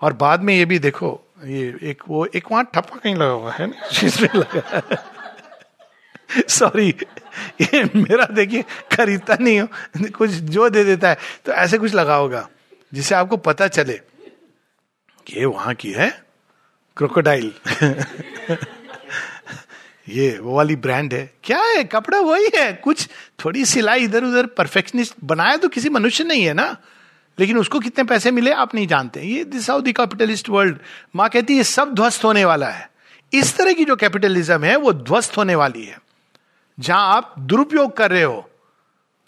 और बाद में ये भी देखो, ये एक, वो एक वहाँ ठप्पा कहीं लगा हुआ है ना? लगा। सॉरी ये मेरा देखिए, खरीदता नहीं हो। कुछ जो दे देता है तो ऐसे कुछ लगा होगा, जिससे आपको पता चले कि ये वहाँ की है क्रोकोडाइल। ये, वो वाली ब्रांड है। क्या है? कपड़ा वही है। कुछ थोड़ी सिलाई इधर उधर परफेक्शनिस्ट बनाया तो किसी मनुष्य नहीं है ना? लेकिन उसको कितने पैसे मिले आप नहीं जानते। ये दिस हाउ कैपिटलिस्ट वर्ल्ड माँ कहती है सब ध्वस्त होने वाला है। इस तरह की जो कैपिटलिज्म है, वो ध्वस्त होने वाली है। जहाँ आप दुरुपयोग कर रहे हो,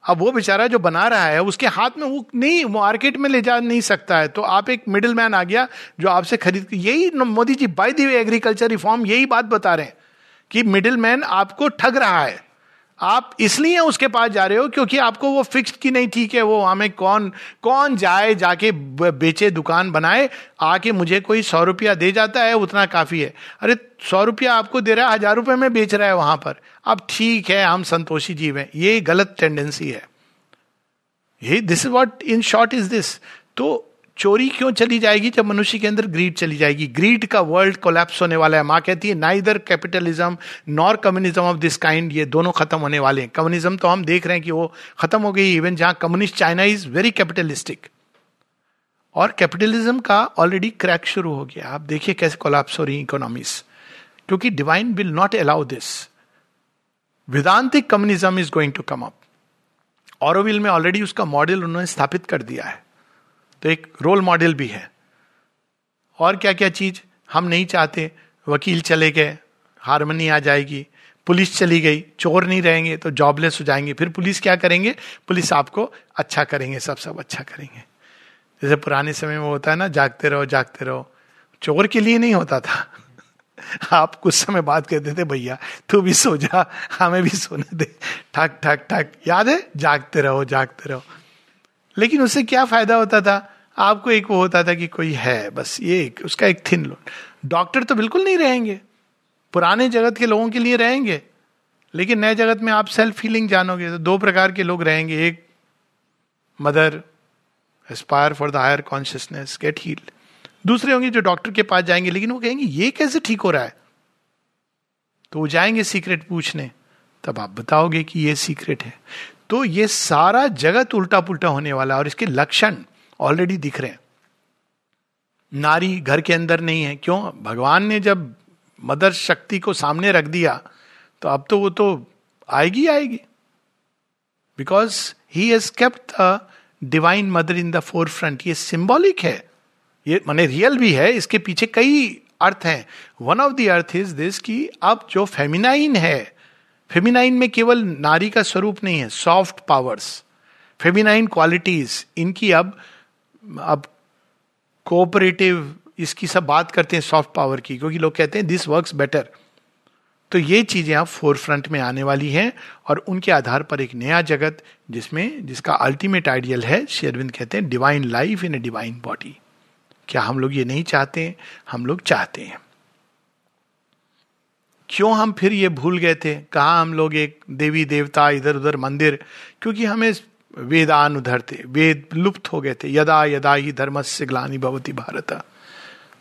अब वो बेचारा जो बना रहा है, उसके हाथ में वो नहीं मार्केट में ले जा नहीं सकता है। तो आप एक मिडिल मैन आ गया, जो आपसे खरीद, यही Modi ji by the agriculture reform यही बात बता रहे हैं। कि मिडिल मैन आपको ठग रहा है। आप इसलिए उसके पास जा रहे हो क्योंकि आपको वो फिक्स की नहीं ठीक है, वो हमें कौन कौन जाए, जाके बेचे, दुकान बनाए, आके मुझे कोई सौ रुपया दे जाता है, उतना काफ़ी है। अरे, सौ रुपया आपको दे रहा है, हज़ार रुपये में बेच रहा है वहाँ पर। अब ठीक है, हम संतोषी जीव हैं। ये गलत टेंडेंसी है। ये this is what in short is this तो चोरी क्यों चली जाएगी जब मनुष्य के अंदर ग्रीड चली जाएगी? ग्रीड का वर्ल्ड कोलैप्स होने वाला है। माँ कहती है neither capitalism nor communism of this kind ये दोनों खत्म होने वाले हैं। कम्युनिज्म तो हम देख रहे हैं कि वो खत्म हो गई इवन जहाँ communist China is very capitalistic और कैपिटलिज्म का ऑलरेडी क्रैक शुरू हो गया। आप देखिए कैसे कोलैप्स हो रही इकोनॉमीज क्योंकि divine will not allow this Vedantic communism is going to come up Auroville में ऑलरेडी उसका मॉडल उन्होंने स्थापित कर दिया है। तो एक रोल मॉडल भी है। और क्या क्या चीज़ हम नहीं चाहते? वकील चले गए हारमोनी आ जाएगी, पुलिस चली गई, चोर नहीं रहेंगे तो जॉबलेस हो जाएँगे। फिर पुलिस क्या करेंगे? पुलिस आपको अच्छा करेंगे, सब सब अच्छा करेंगे। जैसे पुराने समय में होता है ना, जागते रहो जागते रहो। चोर के लिए नहीं होता था। आप कुछ समय बात कहते थे, भैया, तू भी सो जा, हमें भी सोने दे। ठक ठक ठक। याद है? जागते रहो जागते रहो। लेकिन उससे क्या फ़ायदा होता था? आपको एक वो होता था कि कोई है, बस ये एक, उसका एक थिन लोड डॉक्टर तो बिल्कुल नहीं रहेंगे। पुराने जगत के लोगों के लिए रहेंगे। लेकिन नए जगत में आप सेल्फ फीलिंग जानोगे तो दो प्रकार के लोग रहेंगे। एक mother aspire for the higher consciousness get heal दूसरे होंगे जो डॉक्टर के पास जाएँगे, लेकिन वो कहेंगे, ये कैसे ठीक हो रहा है? तो वो जाएँगे सीक्रेट पूछने। तब आप बताओगे कि ये सीक्रेट है। तो ये सारा जगत उल्टा पुल्टा होने वाला और इसके लक्षण ऑलरेडी दिख रहे हैं। नारी घर के अंदर नहीं है। क्यों? भगवान ने जब मदर शक्ति को सामने रख दिया तो अब तो वो तो आएगी आएगी। Because he has kept divine mother in the forefront ये सिंबॉलिक है। ये माने रियल भी है। इसके पीछे कई अर्थ हैं। वन ऑफ़ द अर्थ इज़ दिस कि अब जो फेमिनाइन है फेमिनाइन में केवल नारी का स्वरूप नहीं है सॉफ्ट पावर्स फेमिनाइन क्वालिटीज इनकी अब अब कोऑपरेटिव इसकी सब बात करते हैं सॉफ्ट पावर की, क्योंकि लोग कहते हैं दिस वर्क्स बेटर तो ये चीज़ें अब फोर फ्रंट में आने वाली हैं और उनके आधार पर एक नया जगत जिसमें, जिसका अल्टीमेट आइडियल है शेरविंद कहते हैं divine life in a divine body क्या हम लोग ये नहीं चाहते हम लोग चाहते हैं। क्यों हम फिर ये भूल गए थे? कहा हम लोग एक देवी देवता इधर उधर मंदिर? क्योंकि हमें वेदान उधर थे वेद लुप्त हो गए थे। यदा यदा ही धर्म से ग्लानी भवती भारत।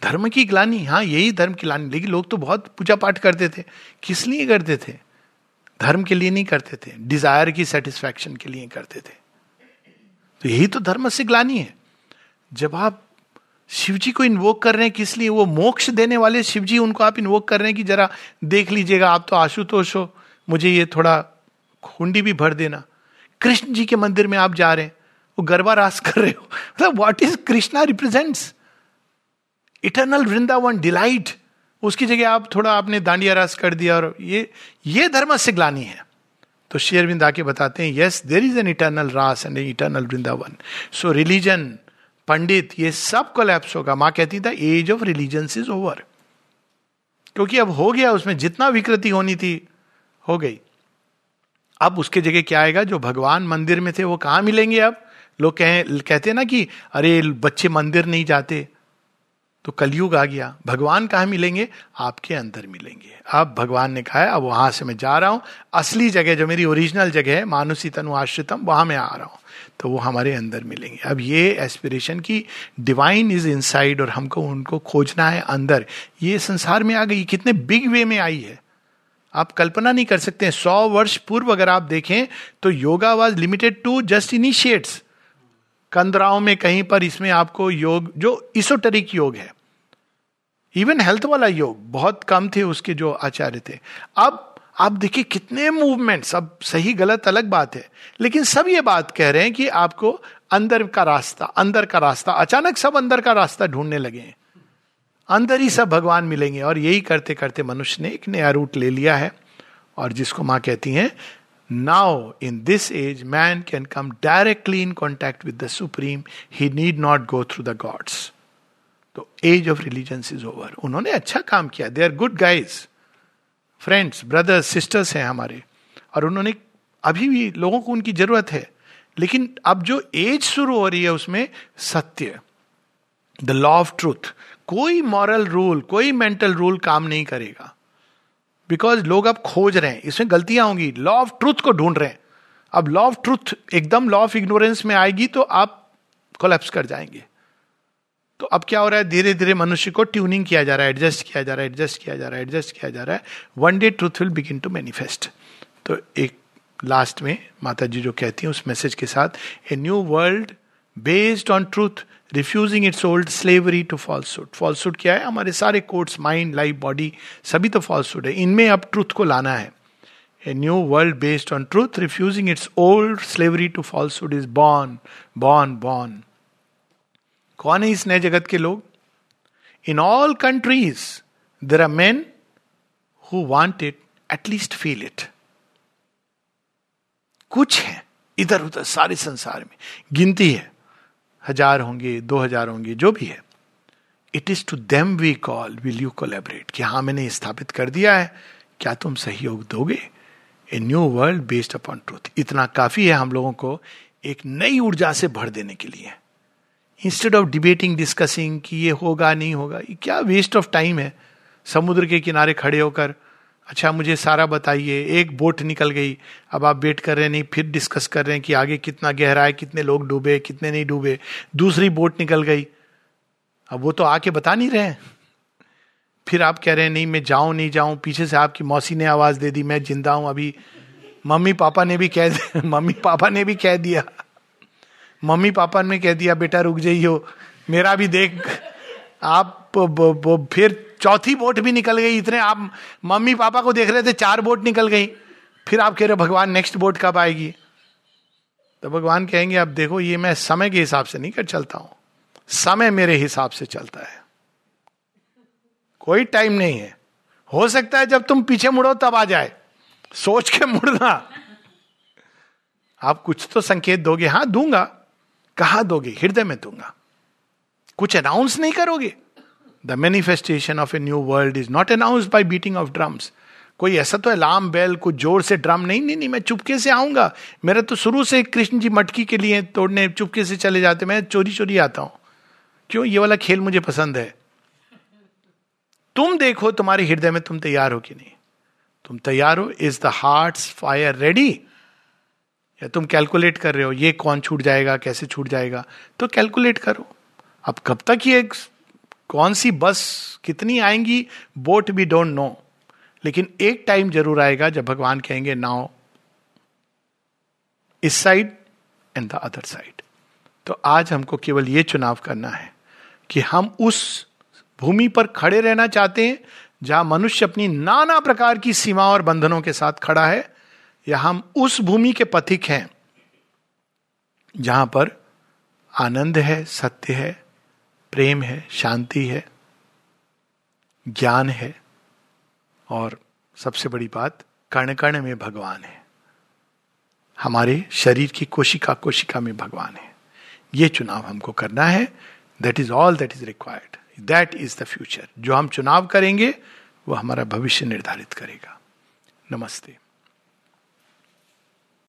धर्म की ग्लानी हाँ यही धर्म की ग्लानी। लेकिन लोग तो बहुत पूजा पाठ करते थे। किस लिए करते थे? धर्म के लिए नहीं करते थे। डिज़ायर की सेटिस्फैक्शन के लिए करते थे। तो यही तो धर्म से ग्लानी है। जब आप शिव जी को इन्वोक कर रहे हैं, किस लिए? वो मोक्ष देने वाले शिव जी उनको आप इन्वोक कर रहे हैं कि जरा देख लीजिएगा, आप तो आशुतोष हो। मुझे ये थोड़ा खुंडी भी भर देना। कृष्ण जी के मंदिर में आप जा रहे हैं, वो गरबा रास कर रहे हो। मतलब what is Krishna represents eternal Vrindavan delight उसकी जगह आप थोड़ा आपने दांडिया रास कर दिया और ये ये धर्म से ग्लानी है। तो शेयरविंद आके बताते हैं yes there is an eternal raas and eternal Vrindavan so religion पंडित, ये सब कोलैप्स होगा। माँ कहती था age of religion is over क्योंकि अब हो गया, उसमें जितना विकृति होनी थी, हो गई। अब उसके जगह क्या आएगा? जो भगवान मंदिर में थे, वो कहाँ मिलेंगे अब? लोग कहें, कहते हैं ना कि, अरे, बच्चे मंदिर नहीं जाते। तो कलयुग आ गया। भगवान कहाँ मिलेंगे? आपके अंदर मिलेंगे। अब भगवान ने कहा है, अब वहाँ से मैं जा रहा हूँ। असली जगह जो मेरी ओरिजिनल जगह है, मानुसी तनु आश्रितम, वहाँ मैं आ रहा हूँ। तो वो हमारे अंदर मिलेंगे। अब ये एस्पिरेशन की डिवाइन इज़ इनसाइड और हमको उनको खोजना है अंदर। ये संसार में आ गई, कितने बिग वे में आई है। आप कल्पना नहीं कर सकते, सौ वर्ष पूर्व अगर आप देखें तो yoga was limited to just initiates कंदराओं में कहीं पर इसमें आपको योग, जो इसोटरिक योग है इवन हेल्थ वाला योग, बहुत कम थे उसके जो आचार्य थे। अब आप देखिए कितने मूवमेंट्स अब सही गलत अलग बात है, लेकिन सब ये बात कह रहे हैं कि आपको अंदर का रास्ता, अंदर का रास्ता, अचानक सब अंदर का रास्ता ढूँढने लगे हैं। अंदर ही सब भगवान मिलेंगे। और यही करते करते मनुष्य ने एक नया रूट ले लिया है। और जिसको माँ कहती हैं Now, in this age man can come directly in contact with the Supreme. He need not go through the gods. तो age of religion is over उन्होंने अच्छा काम किया। They are good guys friends brothers sisters हैं हमारे। और उन्होंने अभी भी लोगों को उनकी ज़रूरत है। लेकिन अब जो एज शुरू हो रही है उसमें सत्य द लॉ ऑफ़ ट्रूथ कोई मॉरल रूल कोई मेंटल रूल काम नहीं करेगा। बिकॉज़ लोग अब खोज रहे हैं, इसमें गलतियाँ होंगी। लॉ ऑफ़ ट्रूथ को ढूंढ रहे हैं। अब लॉ ऑफ़ ट्रूथ एकदम लॉ ऑफ़ इग्नोरेंस में आएगी तो आप कोलेप्स कर जाएँगे। तो अब क्या हो रहा है? धीरे धीरे मनुष्य को ट्यूनिंग किया जा रहा है एडजस्ट किया जा रहा है एडजस्ट किया जा रहा है एडजस्ट किया जा रहा है। One day truth will begin to manifest तो एक लास्ट में माता जी जो कहती हैं उस मैसेज के साथ a new world based on truth refusing its old slavery to falsehood falsehood क्या है हमारे सारे कोर्ट्स माइंड लाइफ बॉडी सभी तो फॉल्सूड है इनमें अब ट्रूथ को लाना है a new world based on truth refusing its old slavery to falsehood is born born born कौन है इस नए जगत के लोग? In all countries there are men who want it at least feel it कुछ है इधर उधर सारे संसार में। गिनती है। हज़ार होंगे, दो हज़ार होंगे, जो भी है। It is to them we call will you collaborate कि हाँ मैंने स्थापित कर दिया है, क्या तुम सहयोग दोगे? A new world based upon truth इतना काफ़ी है हम लोगों को एक नई ऊर्जा से भर देने के लिए। इंस्टेड ऑफ़ डिबेटिंग डिस्कसिंग कि ये होगा, नहीं होगा, ये क्या वेस्ट ऑफ़ टाइम है। समुद्र के किनारे खड़े होकर अच्छा मुझे सारा बताइए। एक बोट निकल गई। अब आप वेट कर रहे नहीं, फिर डिस्कस कर रहे हैं कि आगे कितना गहरा है, कितने लोग डूबे, कितने नहीं डूबे। दूसरी बोट निकल गई। अब वो तो आके बता नहीं रहे फिर आप कह रहे हैं, नहीं, मैं जाऊँ, नहीं जाऊँ। पीछे से आपकी मौसी ने आवाज़ दे दी, मैं ज़िंदा हूँ अभी। मम्मी पापा ने भी कह दिया, मम्मी पापा ने भी कह दिया। मम्मी पापा ने कह दिया, बेटा, रुक जाइयो। मेरा भी देख, आप फिर चौथी बोट भी निकल गई। इतने आप मम्मी पापा को देख रहे थे, चार बोट निकल गई। फिर आप कह रहे हो, भगवान नेक्स्ट बोट कब आएगी? तो भगवान कहेंगे, अब देखो, ये मैं समय के हिसाब से नहीं कर चलता हूँ। समय मेरे हिसाब से चलता है। कोई टाइम नहीं है। हो सकता है जब तुम पीछे मुड़ो, तब आ जाए। सोच के मुड़ना। आप कुछ तो संकेत दोगे। हाँ दूँगा। कहा दोगे? हृदय में दूँगा। कुछ अनाउंस नहीं करोगे? The manifestation of a new world is not announce by beating of drums कोई ऐसा तो अलार्म बेल कुछ ज़ोर से ड्रम नहीं नहीं नहीं, मैं चुपके से आऊँगा। मेरा तो शुरू से कृष्ण जी मटकी के लिए तोड़ने, चुपके से चले जाते मैं चोरी चोरी आता हूँ। क्यों? ये वाला खेल मुझे पसंद है। तुम देखो तुम्हारे हृदय में तुम तैयार हो कि नहीं। तुम तैयार हो? Is the heart fire ready या तुम कैलकुलेट कर रहे हो, ये कौन छूट जाएगा, कैसे छूट जाएगा? तो कैलकुलेट करो। अब कब तक ये कौन सी बस कितनी आएँगी, बोट भी डोंट नो। लेकिन एक टाइम ज़रूर आएगा जब भगवान कहेंगे नाउ इस side and the other side तो आज हमको केवल ये चुनाव करना है कि हम उस भूमि पर खड़े रहना चाहते हैं, जहाँ मनुष्य अपनी नाना प्रकार की सीमा और बंधनों के साथ खड़ा है, या हम उस भूमि के पथिक हैं, जहाँ पर आनंद है, सत्य है प्रेम है, शांति है, ज्ञान है और सबसे बड़ी बात कर्ण कर्ण में भगवान है। हमारे शरीर की कोशिका कोशिका में भगवान है। ये चुनाव हमको करना है। That is all that is required that is the future जो हम चुनाव करेंगे, वो हमारा भविष्य निर्धारित करेगा। नमस्ते।